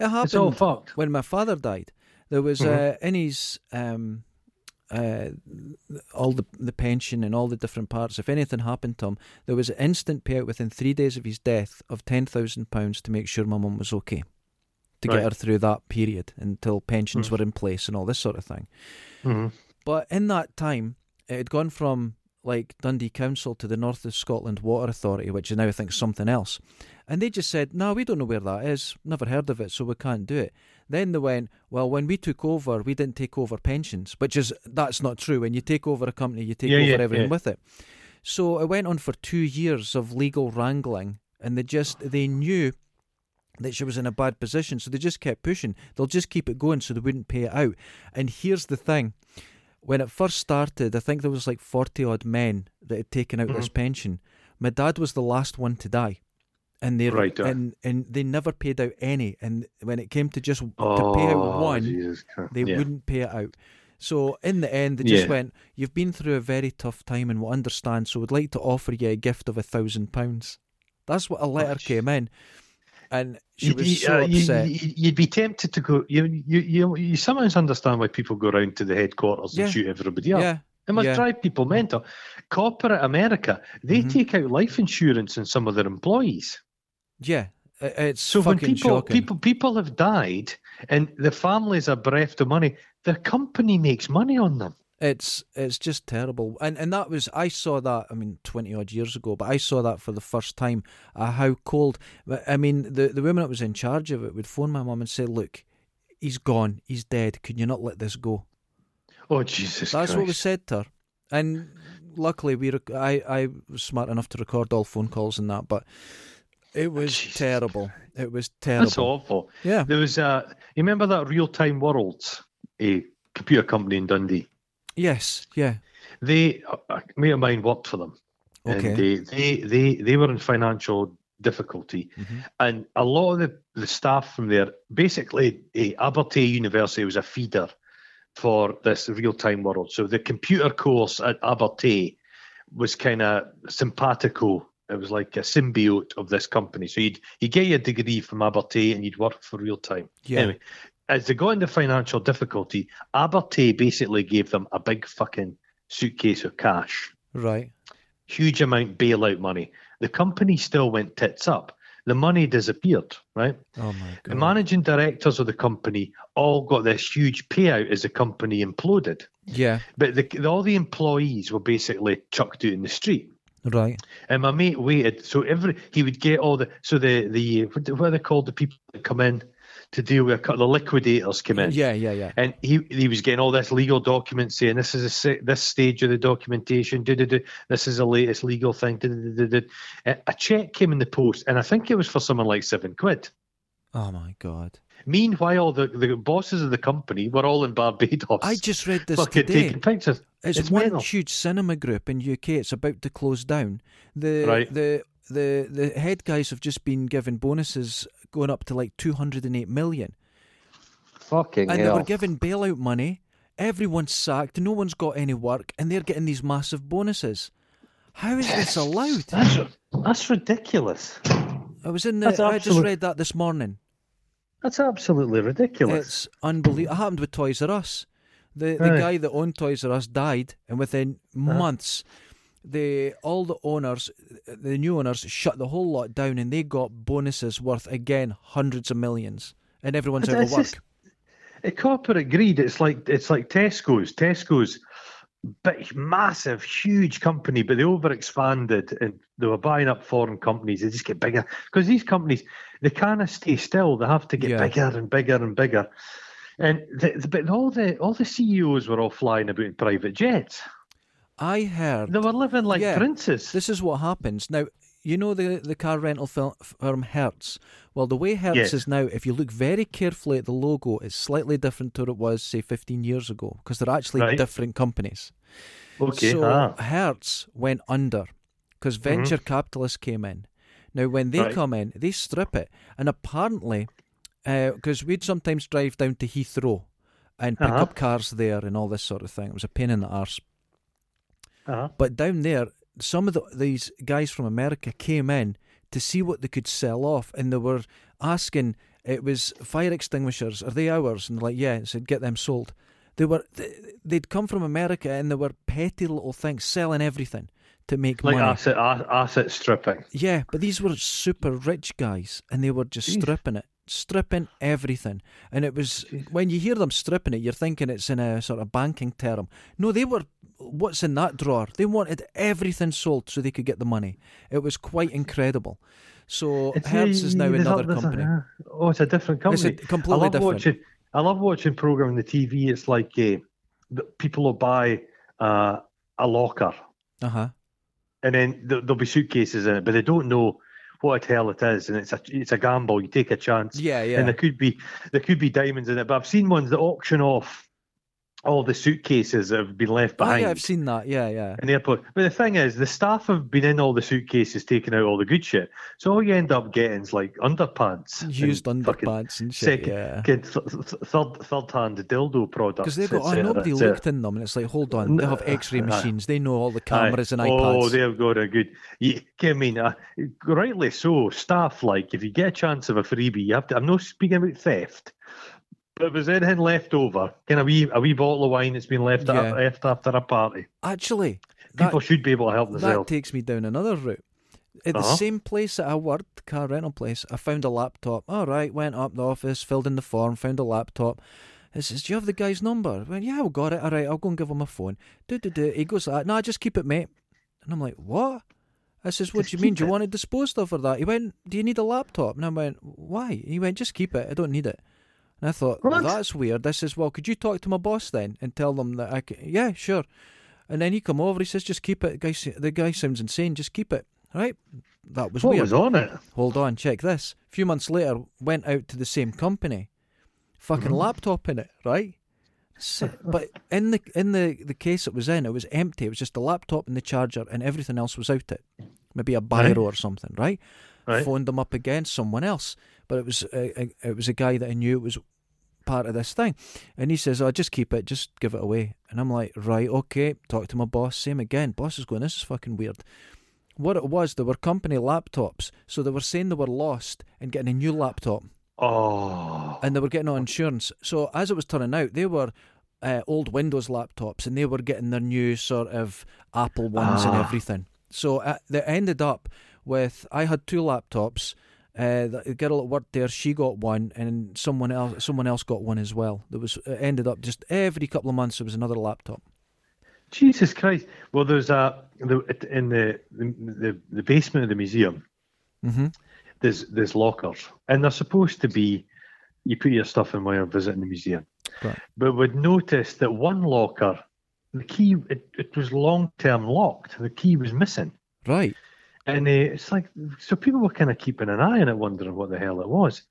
It happened. it's all fucked. when my father died, there was Mhm. uh, in his um, uh, all the the pension and all the different parts. If anything happened to him, there was an instant payout within three days of his death of ten thousand pounds to make sure my mum was okay, to Right. get her through that period until pensions Mm. were in place and all this sort of thing. Mhm. But in that time, it had gone from like Dundee Council to the North of Scotland Water Authority, which I now think is something else. And they just said, no, we don't know where that is. Never heard of it, so we can't do it. Then they went, well, when we took over, we didn't take over pensions, which is, that's not true. When you take over a company, you take Yeah, over yeah, everything yeah. with it. So it went on for two years of legal wrangling, and they just, they knew that she was in a bad position, so they just kept pushing. They'll just keep it going so they wouldn't pay it out. And here's the thing when it first started, I think there was like 40 odd men that had taken out this Mhm. pension. My dad was the last one to die. And they Right, uh. and, and they never paid out any. And when it came to just to Oh, pay out one, Jesus they yeah. wouldn't pay it out. So in the end, they just Yeah. went, "You've been through a very tough time, and we understand. So we'd like to offer you a gift of a thousand pounds." That's what a letter came in, and she You- was you- so uh, upset. You, you'd be tempted to go. You, you, you, you sometimes understand why people go round to the headquarters Yeah. and shoot everybody up. yeah, It must yeah. drive people mental. Corporate America, they Mhm. take out life insurance on some of their employees. Yeah, it's So when fucking people shocking. people people have died and the families are bereft of money, the company makes money on them. It's it's just terrible, and and that was I saw that I mean twenty odd years ago, but I saw that for the first time. Uh, how cold! I mean, the the woman that was in charge of it would phone my mum and say, "Look, he's gone, he's dead. Can you not let this go?" Oh Jesus That's Christ! what was said to her, and luckily we rec- I I was smart enough to record all phone calls and that, but it was Jesus terrible. It was terrible. That's awful. Yeah, There was a. you remember that Realtime Worlds, a computer company in Dundee. yes, yeah, They a mate of mine worked for them, okay. and they, they they they were in financial difficulty, Mhm. and a lot of the, the staff from there, basically, eh, Abertay University was a feeder for this real time world. So the computer course at Abertay was kind of simpatico. It was like a symbiote of this company. So you'd you get your degree from Abertay and you'd work for real time. Yeah, Anyway, as they got into financial difficulty, Abertay basically gave them a big fucking suitcase of cash right. huge amount bailout money. The company still went tits up. The money disappeared, right? Oh my god. The managing directors of the company all got this huge payout as the company imploded. yeah, But the, all the employees were basically chucked out in the street. Right. And my mate waited. So every he would get all the so the the what, are they called the people that come in to deal with a, the liquidators come in. Yeah, yeah, yeah. And he he was getting all this legal documents saying this is a this stage of the documentation. Do, do, do, this is the latest legal thing. Do, do, do, do, do. A a check came in the post, and I think it was for something like seven quid. Oh my god. Meanwhile, the, the bosses of the company were all in Barbados. I just read this fucking today. taking pictures. It's, it's one mental. huge cinema group in UK. It's about to close down. The Right. the the the head guys have just been given bonuses going up to like two hundred and eight million, Fucking and they were given bailout money. Everyone's sacked. No one's got any work, and they're getting these massive bonuses. How is this allowed? That's that's ridiculous. I was in the. That's I just read that this morning. That's absolutely ridiculous. It's unbelievable. It happened with Toys R Us. The the Aye. guy that owned Toys R Us died, and within uh-huh. months, the all the owners, the new owners, shut the whole lot down, and they got bonuses worth again hundreds of millions, and everyone's out of work. just- corporate greed. It's like it's like Tesco's. Tesco's, big, massive, huge company, but they overexpanded and they were buying up foreign companies. They just get bigger because these companies they can't stay still. They have to get Yeah. bigger and bigger and bigger. And the, the, but all the all the CEOs were all flying about in private jets. I heard They were living like Yeah. princes. This is what happens. Now, you know the, the car rental firm Hertz? Well, the way Hertz Yes. is now, if you look very carefully at the logo, it's slightly different to what it was, say, 15 years ago, because they're actually Right. different companies. okay, So ah, Hertz went under because venture capitalists came in. Now, when they Right. come in, they strip it. And apparently, because we'd sometimes drive down to Heathrow and pick Uh-huh. up cars there and all this sort of thing. It was a pain in the arse. uh-huh. But down there, some of the, these guys from America came in to see what they could sell off, and they were asking. It was fire extinguishers. Are they ours? And they're like, yeah. I said, get them sold. They were. th- They'd come from America, and they were petty little things, selling everything to make like money. asset asset stripping. Yeah, but these were super rich guys, and they were just Jeez. stripping it, stripping everything. And it was when you hear them stripping it, you're thinking it's in a sort of banking term. No, they were. What's in that drawer? They wanted everything sold so they could get the money. It was quite incredible. So It's Hertz is now another there's a- company. oh, it's a different It's company. a completely I love different. watching. I love watching programming the TV. It's like uh, people will buy uh, a locker, Uh huh. and then there'll be suitcases in it, but they don't know what the hell it is, and it's a it's a gamble. You take a chance, Yeah, yeah. and there could be there could be diamonds in it. But I've seen ones that auction off all the suitcases that have been left oh, behind. yeah, I've seen that. Yeah, yeah. in the airport. But the thing is, the staff have been in all the suitcases, taking out all the good shit. So all you end up getting is like underpants, and Used fucking underpants and shit. second- Yeah. th- th- third third hand dildo products. Because they've got, oh, nobody looked in them, and it's like, hold on, they have X-ray machines. They know all the Aye. cameras and Oh, they've got a good. You, I mean, uh, rightly so. Staff like if you get a chance of a freebie, you have to. I'm not speaking about theft, but there's anything left over, kind of wee a wee bottle of wine that's been left, Yeah. left after a party, Actually, that, people should be able to help themselves. that takes me down another route. At the Uh-huh. same place that I worked, car rental place, I found a laptop. All right, went up the office, filled in the form, found a laptop. He says, "Do you have the guy's number?" I went, "Yeah, I got it. All right, I'll go and give him a phone." Do do do. He goes, "Ah, "No, I just keep it, mate." And I'm like, "What?" I says, "What Just do you mean? keep Do you want it disposed of or that?" He went, "Do you need a laptop?" And I went, "Why?" He went, "Just keep it. I don't need it." I thought, well, that's weird. I says, "Well, could you talk to my boss then and tell them that I can?" Yeah, sure. And then he come over. He says, "Just keep it." Guy, the guy sounds insane. Just keep it. Right? That was what weird. was on it? Hold on, check this. A few months later, went out to the same company. Fucking Mm-hmm. laptop in it, right? So, but in the in the, the case it was in, it was empty. It was just the laptop and the charger, and everything else was out it. Maybe a Right. biro or something, right? Right. Phoned them up again, someone else, but it was uh, uh, it was a guy that I knew It was part of this thing, and he says, "Oh, just keep it, just give it away." And I'm like, "Right, okay." Talk to my boss. Same again. Boss is going, "This is fucking weird." What it was, they were company laptops, so they were saying they were lost and getting a new laptop, Oh, and they were getting on insurance. So as it was turning out, they were uh, old Windows laptops, and they were getting their new sort of Apple ones and Ah. everything. So uh, they ended up with I had two laptops. Uh, the girl at work there, she got one, and someone else, someone else got one as well. There was it ended up just every couple of months there was another laptop. Jesus Christ! Well, there's a the, in the, the the basement of the museum. hmm There's there's lockers, and they're supposed to be. You put your stuff in while you're visiting the museum. Right. But we'd noticed that one locker, the key, it, it was long term locked. The key was missing. Right. And uh, it's like, so people were kind of keeping an eye on it, wondering what the hell it was.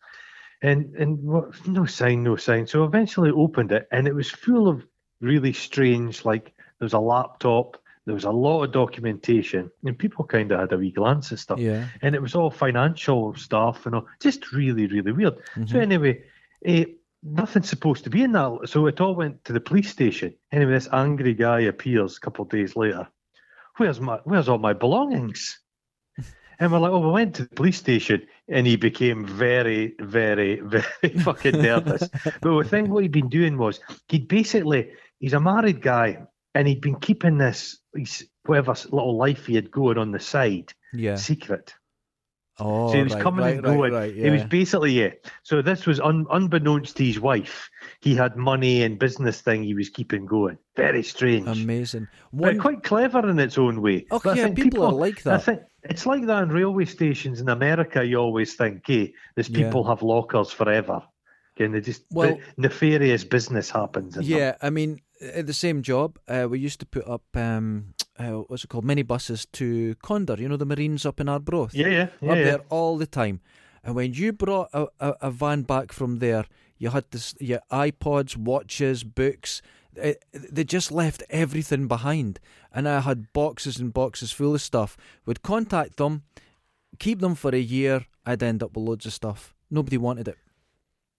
And and what, no sign, no sign. So eventually opened it, and it was full of really strange, like there was a laptop, there was a lot of documentation, and people kind of had a wee glance at stuff. Yeah. And it was all financial stuff and all, just really, really weird. So Mhm. anyway, eh, nothing's supposed to be in that. So it all went to the police station. Anyway, this angry guy appears a couple of days later. Where's my Where's all my belongings? And we're like, oh, we went to the police station, and he became very, very, very fucking nervous. but the thing, what he'd been doing was he'd basically he's a married guy, and he'd been keeping this his whatever little life he had going on the side Yeah. secret. Oh, So he was right, coming right, and going. right, He was basically yeah. So this was un, unbeknownst to his wife. He had money and business thing he was keeping going. Very strange, amazing. but quite clever in its own way. Oh, okay, I yeah, think people, are like I that. think it's like that in railway stations in America. You always think, hey, these Yeah. people have lockers forever. And they just Well- nefarious business happens. In them. Yeah, I mean, at the same job, uh, we used to put up um, uh, what's it called, minibuses to Condor. You know, the Marines up in Arbroath. yeah, yeah, yeah. up yeah. there all the time. And when you brought a, a, a van back from there, you had this, your iPods, watches, books. It, they just left everything behind, and I had boxes and boxes full of stuff. Would contact them, keep them for a year. I'd end up with loads of stuff. Nobody wanted it.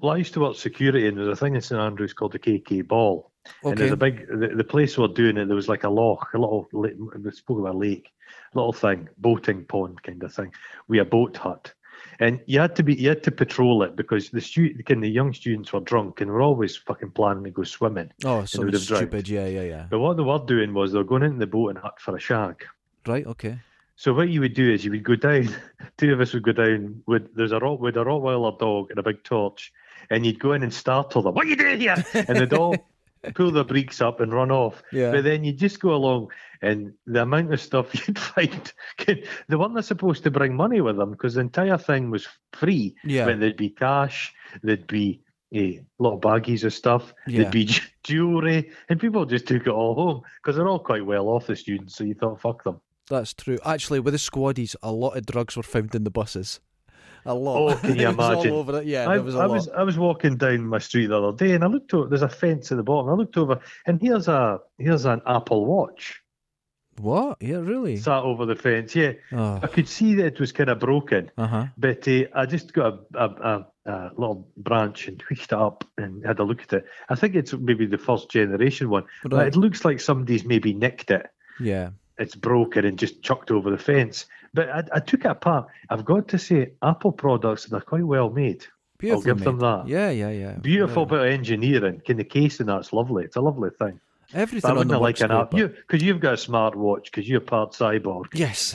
Well, I used to work security, and there's a thing in St Andrews called the KK Ball. And there's a big the, the place we're doing it. There was like a loch, a little we spoke about a lake, a little thing, boating pond kind of thing, with a boat hut. And you had to be you had to patrol it because the stu- kind of young students were drunk and were always fucking planning to go swimming. Oh, something have drowned. stupid. Yeah, yeah, yeah. But what they were doing was they were going into the boat and hunt for a shark. Right. Okay. So what you would do is you would go down. Two of us would go down with there's a rot with a Rottweiler dog and a big torch, and you'd go in and startle them. What are you doing here? And they'd all pull the breeks up and run off. Yeah. But then you just go along, and the amount of stuff you'd find, they weren't supposed to bring money with them because the entire thing was free. Yeah. But there'd be cash, there'd be a lot of baggies of stuff, Yeah. there'd be j- jewellery, and people just took it all home because they're all quite well off, the students. So you thought, fuck them. That's true. Actually, with the squaddies, a lot of drugs were found in the buses. A lot. Oh, can you imagine? all over it. Yeah, I, there was a I lot. was I was walking down my street the other day, and I looked over. There's a fence at the bottom. I looked over, and here's a here's an Apple Watch What? Yeah, really? sat over the fence. Yeah, Oh, I could see that it was kind of broken, uh huh. but uh, I just got a, a, a, a little branch and tweaked it up and had a look at it. I think it's maybe the first generation one, but Right. it looks like somebody's maybe nicked it. Yeah. It's broken and just chucked over the fence. But I, I took it apart. I've got to say, Apple products they're quite well made. Beautiful. give them that. Yeah, yeah, yeah. Beautiful Very- bit of engineering. Can the case and that's lovely. It's a lovely thing. But Everything I on the wouldn't like an app. but- You because you've got a smartwatch because you're part cyborg. Yes,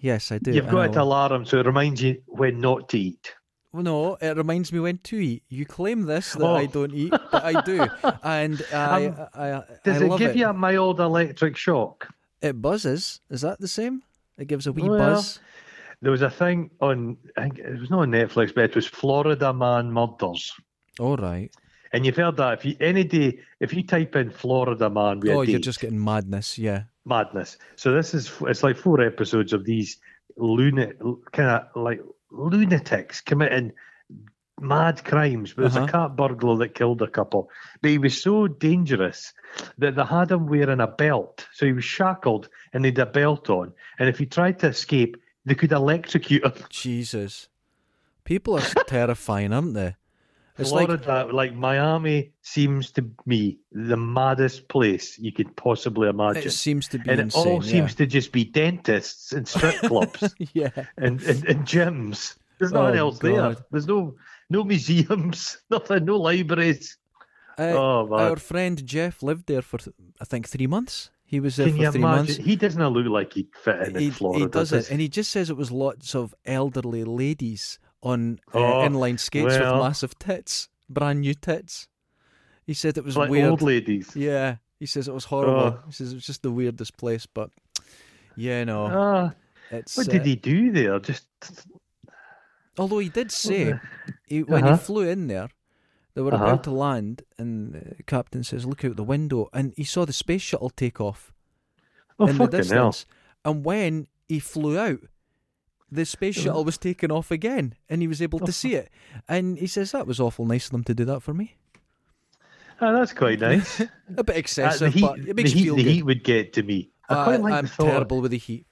yes, I do. You've and got I'll- alarm so it reminds you when not to eat. Well, no, it reminds me when to eat. You claim this that Oh. I don't eat, but I do, and I, Um, I, I, Does I it give it. you a mild electric shock? It buzzes. Is that the same? It gives a wee Well, buzz. There was a thing on, I think it was not on Netflix, but it was Florida Man Murders. All right. And you've heard that if you any day if you type in Florida Man Oh, you're date, just getting madness. Yeah. madness. So this is it's like four episodes of these lunatic kind of like lunatics committing mad crimes. But there's Uh-huh. a cat burglar that killed a couple. But he was so dangerous that they had him wearing a belt. So he was shackled and he had a belt on. And if he tried to escape, they could electrocute him. Jesus. People are terrifying, aren't they? It's like Florida, like, Miami, seems to me the maddest place you could possibly imagine. it seems to be and it insane. all seems to just be dentists and strip clubs yeah. and, and, and gyms. There's nothing Oh, else there. There's no no museums, nothing, no libraries. Uh, oh man, Our friend Jeff lived there for, I think, three months. He was there can for three imagine? months. He doesn't look like he'd fit in he, in Florida. he doesn't, does and he just says it was lots of elderly ladies on uh, Oh, inline skates well. with massive tits, brand new tits. He said it was like weird. old ladies. Yeah, he says it was horrible. Oh. He says it was just the weirdest place, but yeah, no, it's. what uh, did he do there? Just Although he did say he, when Uh-huh. he flew in there, they were Uh-huh. about to land, and the captain says, "Look out the window," and he saw the space shuttle take off oh in the fucking hell! distance. And when he flew out, the space shuttle was taken off again, and he was able to see it. And he says that was awful nice of them to do that for me. Ah, that's quite nice. A bit Ah, excessive, the heat, but it makes the you heat, feel the good. heat would get to me. I quite Uh, like I'm the thought. terrible with the heat.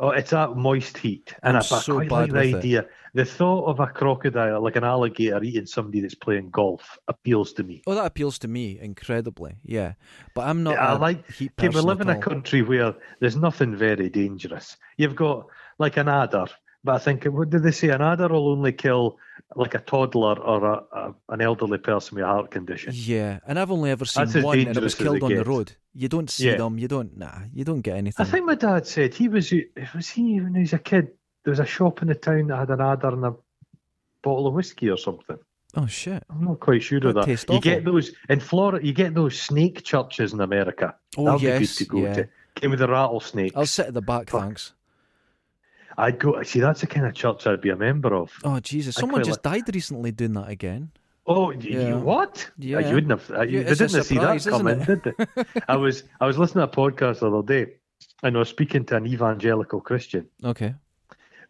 Oh, it's that moist heat, and I'm I, I so quite bad like the with it. idea. The thought of a crocodile, like an alligator, eating somebody that's playing golf appeals to me. Oh, that appeals to me incredibly. Yeah, but I'm not. Yeah, I like- heat Okay, we live in a country where there's nothing very dangerous. You've got like an adder, but I think what did they say? An adder will only kill like a toddler or a, a, an elderly person with a heart condition. Yeah, and I've only ever seen That's one, and it was killed on the road. You don't see Yeah. them. You don't. Nah, you don't get anything. I think my dad said he was was he when he was a kid there was a shop in the town that had an adder and a bottle of whiskey or something. Oh shit! I'm not quite sure of That that. You awful. get those in Florida. You get those snake churches in America. Oh That'd yes, be good to go yeah. to. Get with the rattlesnake. I'll sit at the back, Fuck. thanks. I'd go. See, that's the kind of church I'd be a member of. Oh Jesus! I Someone just died recently doing that again. Oh, Yeah. you, what? Yeah. you wouldn't have. uh, You, they didn't see that coming, did they? I was I was listening to a podcast the other day, and I was speaking to an evangelical Christian Okay.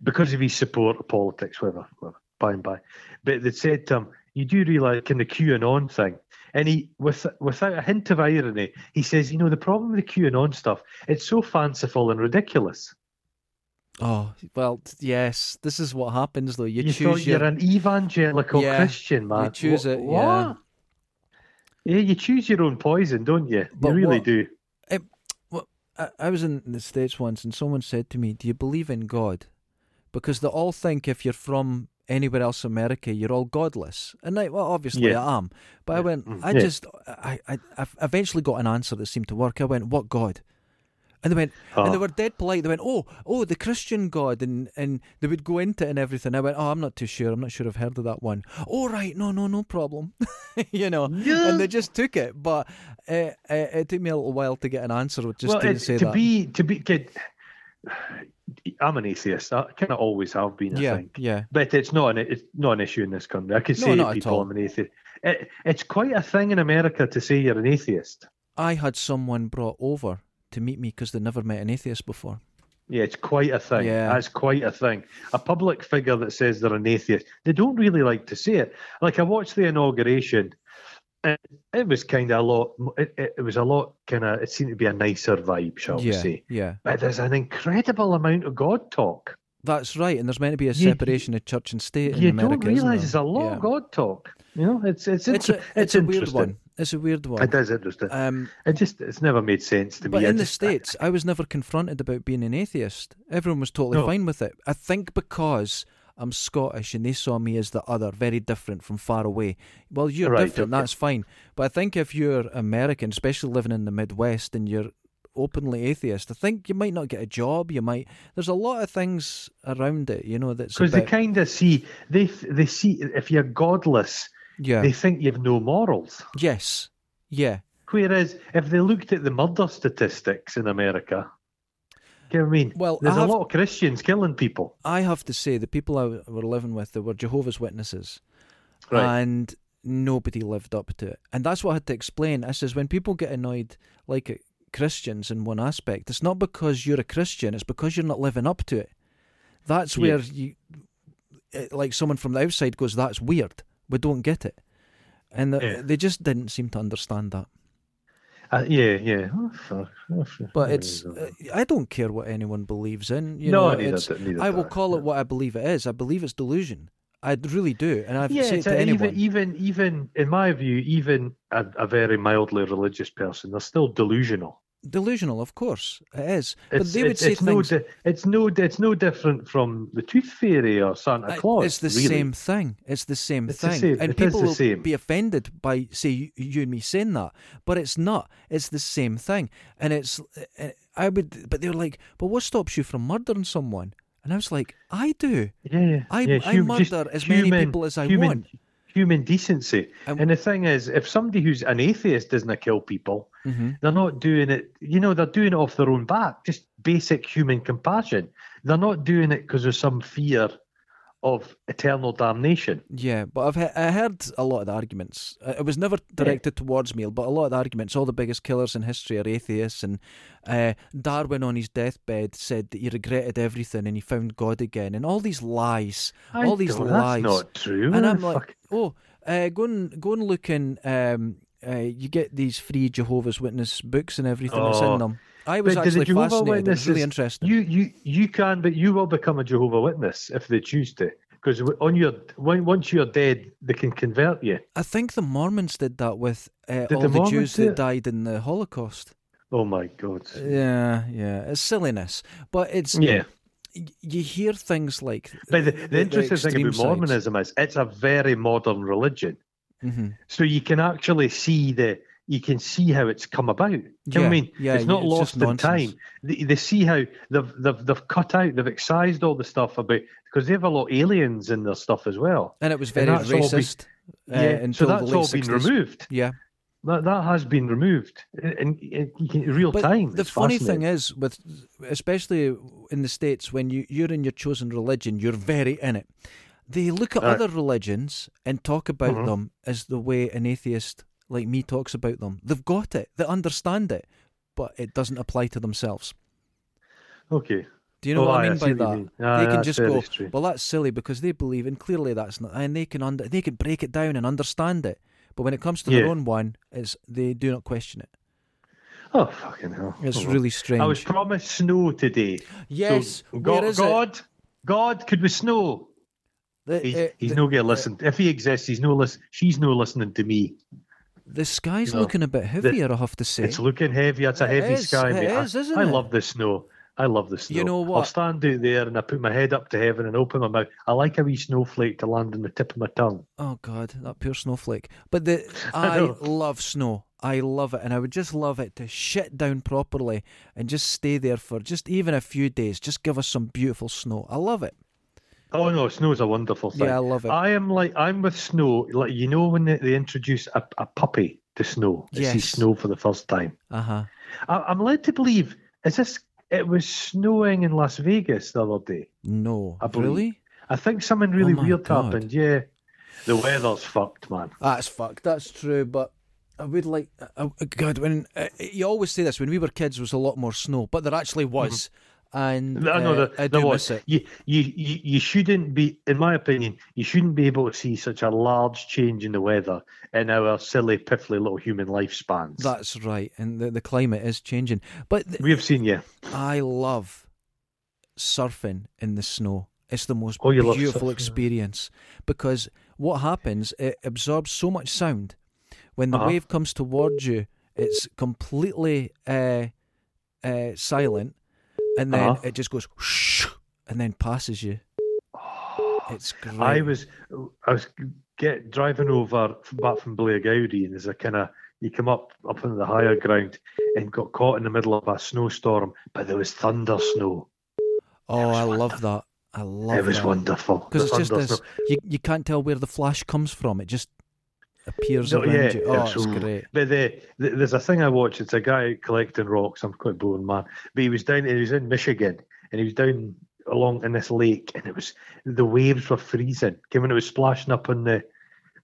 because of his support of politics, whatever, whatever, by and by. But they said to him, "You do realise kind of QAnon thing?" And he, with, without a hint of irony, he says, "You know, the problem with the QAnon stuff, it's so fanciful and ridiculous. Oh well, yes. This is what happens though. You, you choose. Your... You're an evangelical Yeah, Christian, man. You choose Wha- it, What? yeah. Yeah, you choose your own poison, don't you? But you really what- do. I, I was in the States once and someone said to me, Do you believe in God? Because they all think if you're from anywhere else in America, you're all godless. And I, well, obviously Yeah. I am. But I went, Mm. I Yeah. just, I, I, I eventually got an answer that seemed to work. I went, What God? And they went, and they Ah. were dead polite. They went, "Oh, oh, the Christian God," and and they would go into it and everything. I went, "Oh, I'm not too sure. I'm not sure I've heard of that one." Oh, right, no, no, no problem. you know, Yeah. and they just took it. But uh, uh, it took me a little while to get an answer. Just well, say to that. be to be kid. I'm an atheist. I kind of always have been. I yeah, think. yeah. But it's not an it's not an issue in this country. I could No, say people. I'm an atheist. It, it's quite a thing in America to say you're an atheist. I had someone brought over to meet me because they never met an atheist before. Yeah, it's quite a thing. Yeah. That's quite a thing. A public figure that says they're an atheist, they don't really like to say it. Like I watched the inauguration, and it was kind of a lot. It, it, it was a lot kind of. It seemed to be a nicer vibe, shall we yeah, say? yeah. But there's an incredible amount of God talk. That's right. And there's meant to be a You- separation of church and state in you America. don't realise isn't there's a lot Yeah. of God talk. You know, it's it's It's inter- a, it's a weird one. It's a weird one. It is interesting. Um, It just it's never made sense to but me. But in the just- states, I was never confronted about being an atheist. Everyone was totally No. fine with it. I think because I'm Scottish and they saw me as the other, very different from far away. Well, you're Right, different. okay. That's fine. But I think if you're American, especially living in the Midwest, and you're openly atheist, I think you might not get a job. You might. There's a lot of things around it. You know that's a because they kind of see they they see if you're godless, yeah. they think you've no morals. yes. Yeah. Whereas if they looked at the murder statistics in America, you know what I mean? Well, there's have- a lot of Christians killing people. I have to say, the people I were living with, they were Jehovah's Witnesses, Right. and nobody lived up to it. And that's what I had to explain. I says when people get annoyed, like at Christians in one aspect, it's not because you're a Christian; it's because you're not living up to it. That's Yeah. where you, like someone from the outside goes, "That's weird. We don't get it," and the, Yeah. they just didn't seem to understand that. Uh, yeah, yeah. Fuck. But it's, uh, I don't care what anyone believes in. You no, know, neither, neither I will call it what I believe it is. I believe it's delusion. I really do, and I've Yeah, said to anyone. even, even, even in my view, even a, a very mildly religious person, they're still delusional. Delusional, of course, it is. but It's, they would it's, say it's no, things. di- it's no, it's no different from the Tooth Fairy or Santa Claus. it's the really. same thing. It's the same It's the thing, same. and It people will same. be offended by say you, you and me saying that, but it's not. It's the same thing, and it's. uh, I would, but they're like, "But what stops you from murdering someone?" And I was like, "I do. Yeah, yeah. I, yeah, I hum- murder as many people as I human, want." Human decency. And- And the thing is, if somebody who's an atheist doesn't kill people, hmm they're not doing it. You know, they're doing it off their own back. Just basic human compassion. They're not doing it because of some fear of eternal damnation. Yeah, but I've he- I heard a lot of the arguments. Uh, It was never directed towards me, but a lot of the arguments, all the biggest killers in history are atheists. And uh, Darwin on his deathbed said that he regretted everything and he found God again, and all these lies, I all these lies. That's not true. and I'm like, oh, uh, go and go and look in. Um, uh, you get these free Jehovah's Witness books and everything that's Oh. in them. I was But the actually Jehovah fascinated. It really interesting. You you you can, but you will become a Jehovah Witness if they choose to. Because on your once you're dead, they can convert you. I think the Mormons did that with uh, Did all the the, Jews that died in the Holocaust. Oh my God! Yeah, yeah, it's silliness, but it's Yeah, you hear things like. but the, the interesting thing about Mormonism is it's a very modern religion. hmm So you can actually see the you can see how it's come about. Do you know what I mean? yeah, it's not it's lost just in nonsense. time. They, they see how they've, they've they've cut out, they've excised all the stuff about because they have a lot of aliens in their stuff as well. And it was very been- racist. uh, yeah, until so that's all 60s. been removed. Yeah. That that has been removed in, in, in real But time. the It's funny thing is, with especially in the states, when you you're in your chosen religion, you're very in it. They look at Right. other religions and talk about Mhm. them as the way an atheist like me talks about them. They've got it. They understand it, but it doesn't apply to themselves. okay. Do you know Oh, what I mean see by that? mean. Aye, they can just go, strange. well, that's silly because they believe, and clearly that's not, and they can under, they can break it down and understand it. But when it comes to their own one, it's they do not question it. Oh fucking hell! It's Oh, really strange. I was promised snow today. yes, So, where God, it? God, God, could we snow? The, He's, uh, he's the- no to listen. If he exists, he's no listen. She's no listening to me. The sky's No. looking a bit heavier, I have to say. It's looking heavy. It's a It heavy is, sky, it mate. I- is, isn't I, it? love the snow. I love the snow. You know what? I'll stand out there and I put my head up to heaven and open my mouth. I like a wee snowflake to land on the tip of my tongue. Oh God, that pure snowflake. But the I I love snow. I love it, and I would just love it to shit down properly and just stay there for just even a few days. Just give us some beautiful snow. I love it. Oh no, snow's a wonderful thing. Yeah, I love it. I am like I'm with snow. Like you know when they, they introduce a, a puppy to snow, to see snow for the first time. Uh huh. I, I'm led to believe is this? It was snowing in Las Vegas the other day. No, I believe- really? I think something really Oh weird God. happened. Yeah, the weather's fucked, man. That's fucked. That's true, but. I would like, uh, uh, God, when uh, you always say this, when we were kids, there was a lot more snow, but there actually was, and I know uh, that I there do was. miss it. You, you, you, you shouldn't be, in my opinion, you shouldn't be able to see such a large change in the weather in our silly, piffly little human lifespans. That's right, and the, the climate is changing. But we have seen you. I love surfing in the snow. It's the most Oh, beautiful experience because what happens, it absorbs so much sound. When the Uh-huh. wave comes towards you, it's completely uh, uh, silent, and then Uh-huh. it just goes whoosh, and then passes you. It's great. I was, I was get driving over from, back from Blairgowrie, and there's a kind of you come up up on the higher ground and got caught in the middle of a snowstorm, but there was thunder snow. oh, I love that. I love that it was that. wonderful. because it's just this. You you can't tell where the flash comes from. It just appears No, around yeah, you. Oh, it's- great. But the, the, there's a thing I watch. It's a guy collecting rocks. I'm quite bored, man. But he was down. He was in Michigan, and he was down along in this lake, and it was the waves were freezing. When it was splashing up on the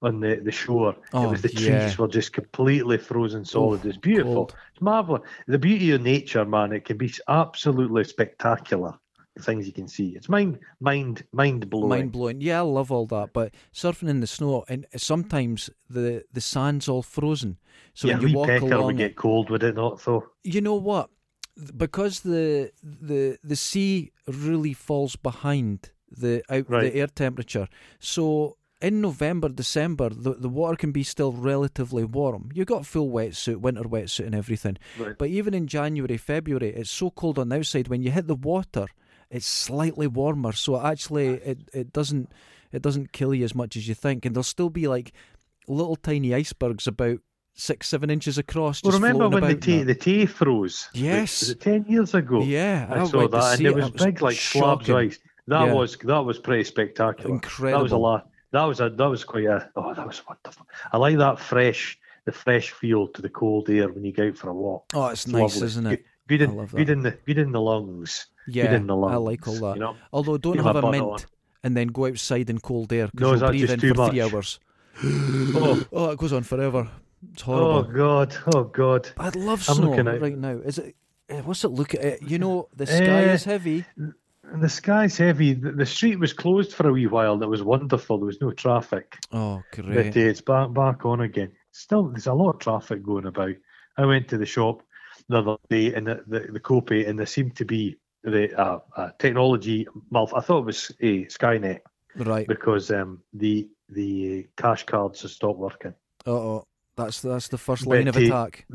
on the, the shore, it Oh, was the trees were just completely frozen solid. Oof, it's beautiful. cold. It's marvelous. The beauty of nature, man. It can be absolutely spectacular. Things you can see. It's mind mind mind blowing. mind blowing. Yeah, I love all that. But surfing in the snow, and sometimes the the sand's all frozen. So yeah, when you walk pecker along, would get cold, would it not? Though. you know what? Because the the the sea really falls behind the out Right. the air temperature, so. In November, December, the, the water can be still relatively warm. You've got full wetsuit, winter wetsuit, and everything. Right. But even in January, February, it's so cold on the outside. When you hit the water, it's slightly warmer. So actually, ah. it, it doesn't it doesn't kill you as much as you think. And there'll still be like little tiny icebergs about six, seven inches across. Well, remember when the and the Tay froze? Yes. Was it ten years ago? yeah, I saw that, and see it was big like slabs of ice. That Yeah. was that was pretty spectacular. incredible. That was a lot. That was a that was quite a oh that was wonderful. I like that fresh the fresh feel to the cold air when you go out for a walk. Oh, it's It's nice, lovely. isn't it? Good, good I in good in the good in the lungs. Yeah, in the lungs. I like all that. You know? Although don't have a mint on. and then go outside in cold air because is you'll breathe in for three hours. Oh, Oh, it goes on forever. It's horrible. oh. God, oh God. I'd love I'm snow right now. Is it? eh, What's it look at? It? You know, the sky Eh, is heavy. And the sky's heavy. The, the street was closed for a wee while. That was wonderful. There was no traffic. Oh, But great. uh, it's back back on again. Still, there's a lot of traffic going about. I went to the shop the other day in the the, the Copi, and there seemed to be the uh, uh, technology. Mal- I thought it was a Skynet Right. because um, the the cash cards have stopped working. Uh oh. That's that's the first But line of the- attack.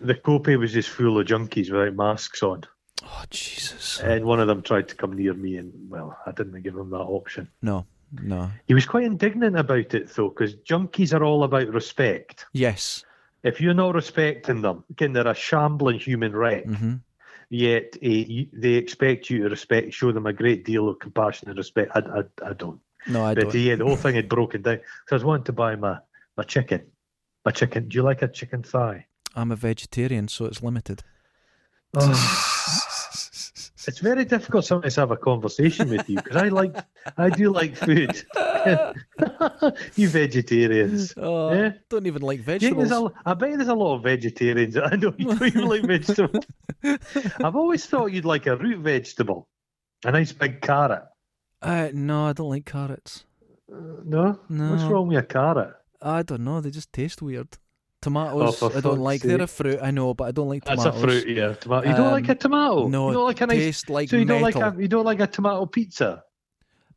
The Copi was just full of junkies without masks on, Oh Jesus. and one of them tried to come near me, and well, I didn't give him that option. No. No. He was quite indignant about it though, because junkies are all about respect. Yes. if you're not respecting them, again, they're a shambling human wreck. hmm Yet uh, you, they expect you to respect, show them a great deal of compassion and respect. I, I, I don't. No, I But don't. yeah, the whole thing had broken down. So I was wanting to buy my my chicken. My chicken. Do you like a chicken thigh? I'm a vegetarian, so it's limited. It's very difficult sometimes to have a conversation with you because I like, I do like food. you vegetarians. Oh, Yeah. Don't even like vegetables. a, I bet there's a lot of vegetarians. I know you don't even like vegetables. I've always thought you'd like a root vegetable, a nice big carrot. Uh, no, I don't like carrots. No, No. what's wrong with a carrot? I don't know. They just taste weird. Tomatoes, Oh, I don't like. They're a fruit, I know, but I don't like tomatoes. That's a fruit, yeah. Tomato. You don't like Um, a tomato? No, you don't like a nice. taste like so you don't like a you don't like a tomato pizza?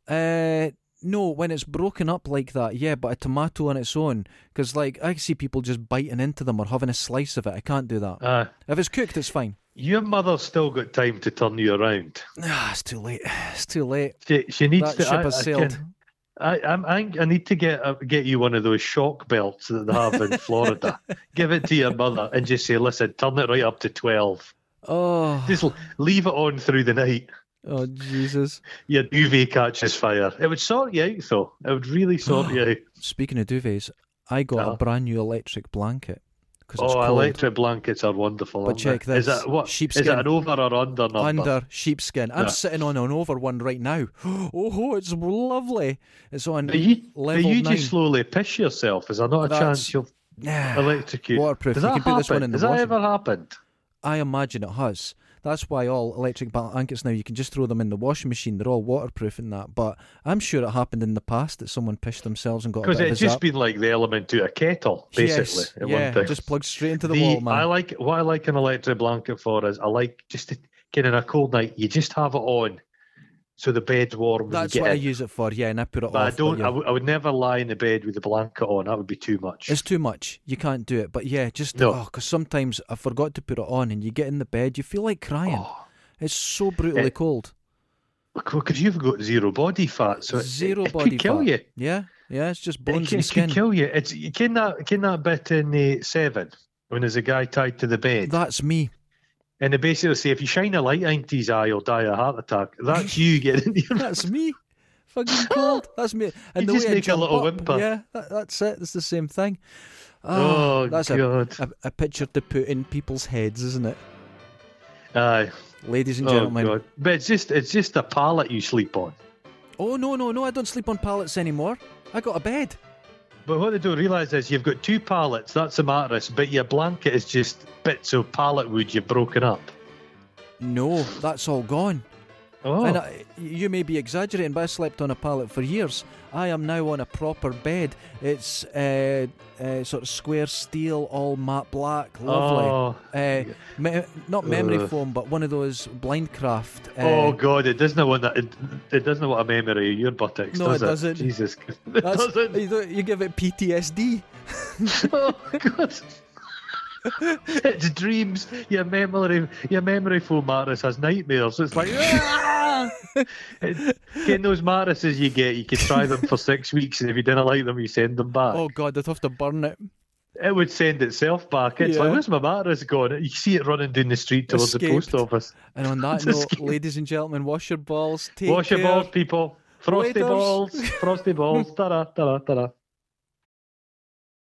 Uh, no, when it's broken up like that, yeah, but a tomato on its own, because like I see people just biting into them or having a slice of it. I can't do that. Uh, If it's cooked, it's fine. your mother's still got time to turn you around. Ah, it's too late. It's too late. She, she needs That to. ship I, has I sailed. can- I, I'm, I, I need to get uh, get you one of those shock belts that they have in Florida. Give it to your mother and just say, "Listen, turn it right up to twelve. Oh, Just leave it on through the night. oh Jesus! Your duvet catches fire. It would sort you out, though. It would really sort you out. Speaking of duvets, I got Uh-huh. a brand new electric blanket because Oh, electric blankets are wonderful. But check they? Is that what? Is sheepskin. it an over or under number? Under sheepskin. I'm Yeah. sitting on an over one right now. Oh, it's lovely. It's on But you, but level you nine. just slowly piss yourself. Is there not a That's- chance you'll Nah. electrocute? Waterproof. Does You that can put this one happen? in the Has that ever happened? I imagine it has. That's why all electric blankets now you can just throw them in the washing machine. They're all waterproof and that. But I'm sure it happened in the past that someone pished themselves and got a Because it's just been like the element to a kettle, basically. Yes, yeah, just plugged straight into the, The- wall, man. I like what I like an electric blanket for is I like just to get in a cold night. You just have it on, so the bed's warm. That's what I in. use it for. Yeah, and I put it on. But I don't. yeah. I, w- I would never lie in the bed with the blanket on. That would be too much. It's too much. You can't do it. But yeah, just No. oh, because sometimes I forgot to put it on, and you get in the bed, you feel like crying. Oh, It's so brutally It- cold. because you've got zero body fat, so it- Zero it, body could kill fat. you. Yeah, yeah. It's just It, bones c- and it skin. could kill you. It's can that can that bit in uh, seven when there's a guy tied to the bed, That's me. And they basically say if you shine a light into his eye, he'll die of a heart attack. That's you getting your That's me. Fucking cold. That's me. And You the just make a little up, whimper. Yeah, that, that's it. It's the same thing. Ah, Oh, that's a, God. a, a picture to put in people's heads, isn't it? Aye. Ladies and Oh, gentlemen. God. But it's just it's just a pallet you sleep on. Oh no, no, no! I don't sleep on pallets anymore. I got a bed. But what they don't realise is you've got two pallets, that's a mattress, but your blanket is just bits of pallet wood you've broken up. No, that's all gone. Oh, And I, you may be exaggerating, but I slept on a pallet for years. I am now on a proper bed. It's uh, uh, sort of square steel, all matte black, lovely. Oh, Uh, me- not memory Ugh. foam, but one of those blindcraft. Uh, oh God! It doesn't want that. It, it doesn't want a memory of your buttocks. No, does it doesn't. Jesus, it doesn't. you, you give it PTSD. oh God! it's dreams. Your memory, your memory foam mattress has nightmares. It's like. "Ah!" Getting those mattresses you get, you can try them for six weeks, and if you didn't like them, you send them back. Oh God, I'd have to burn it. It would send itself back. It's Yeah. like, where's my mattress gone? You see it running down the street towards the post office. And on that note, ladies and gentlemen, wash your balls. Take Wash your care. balls, people. Frosty balls. Frosty balls. Ta-da, ta-da, ta-da.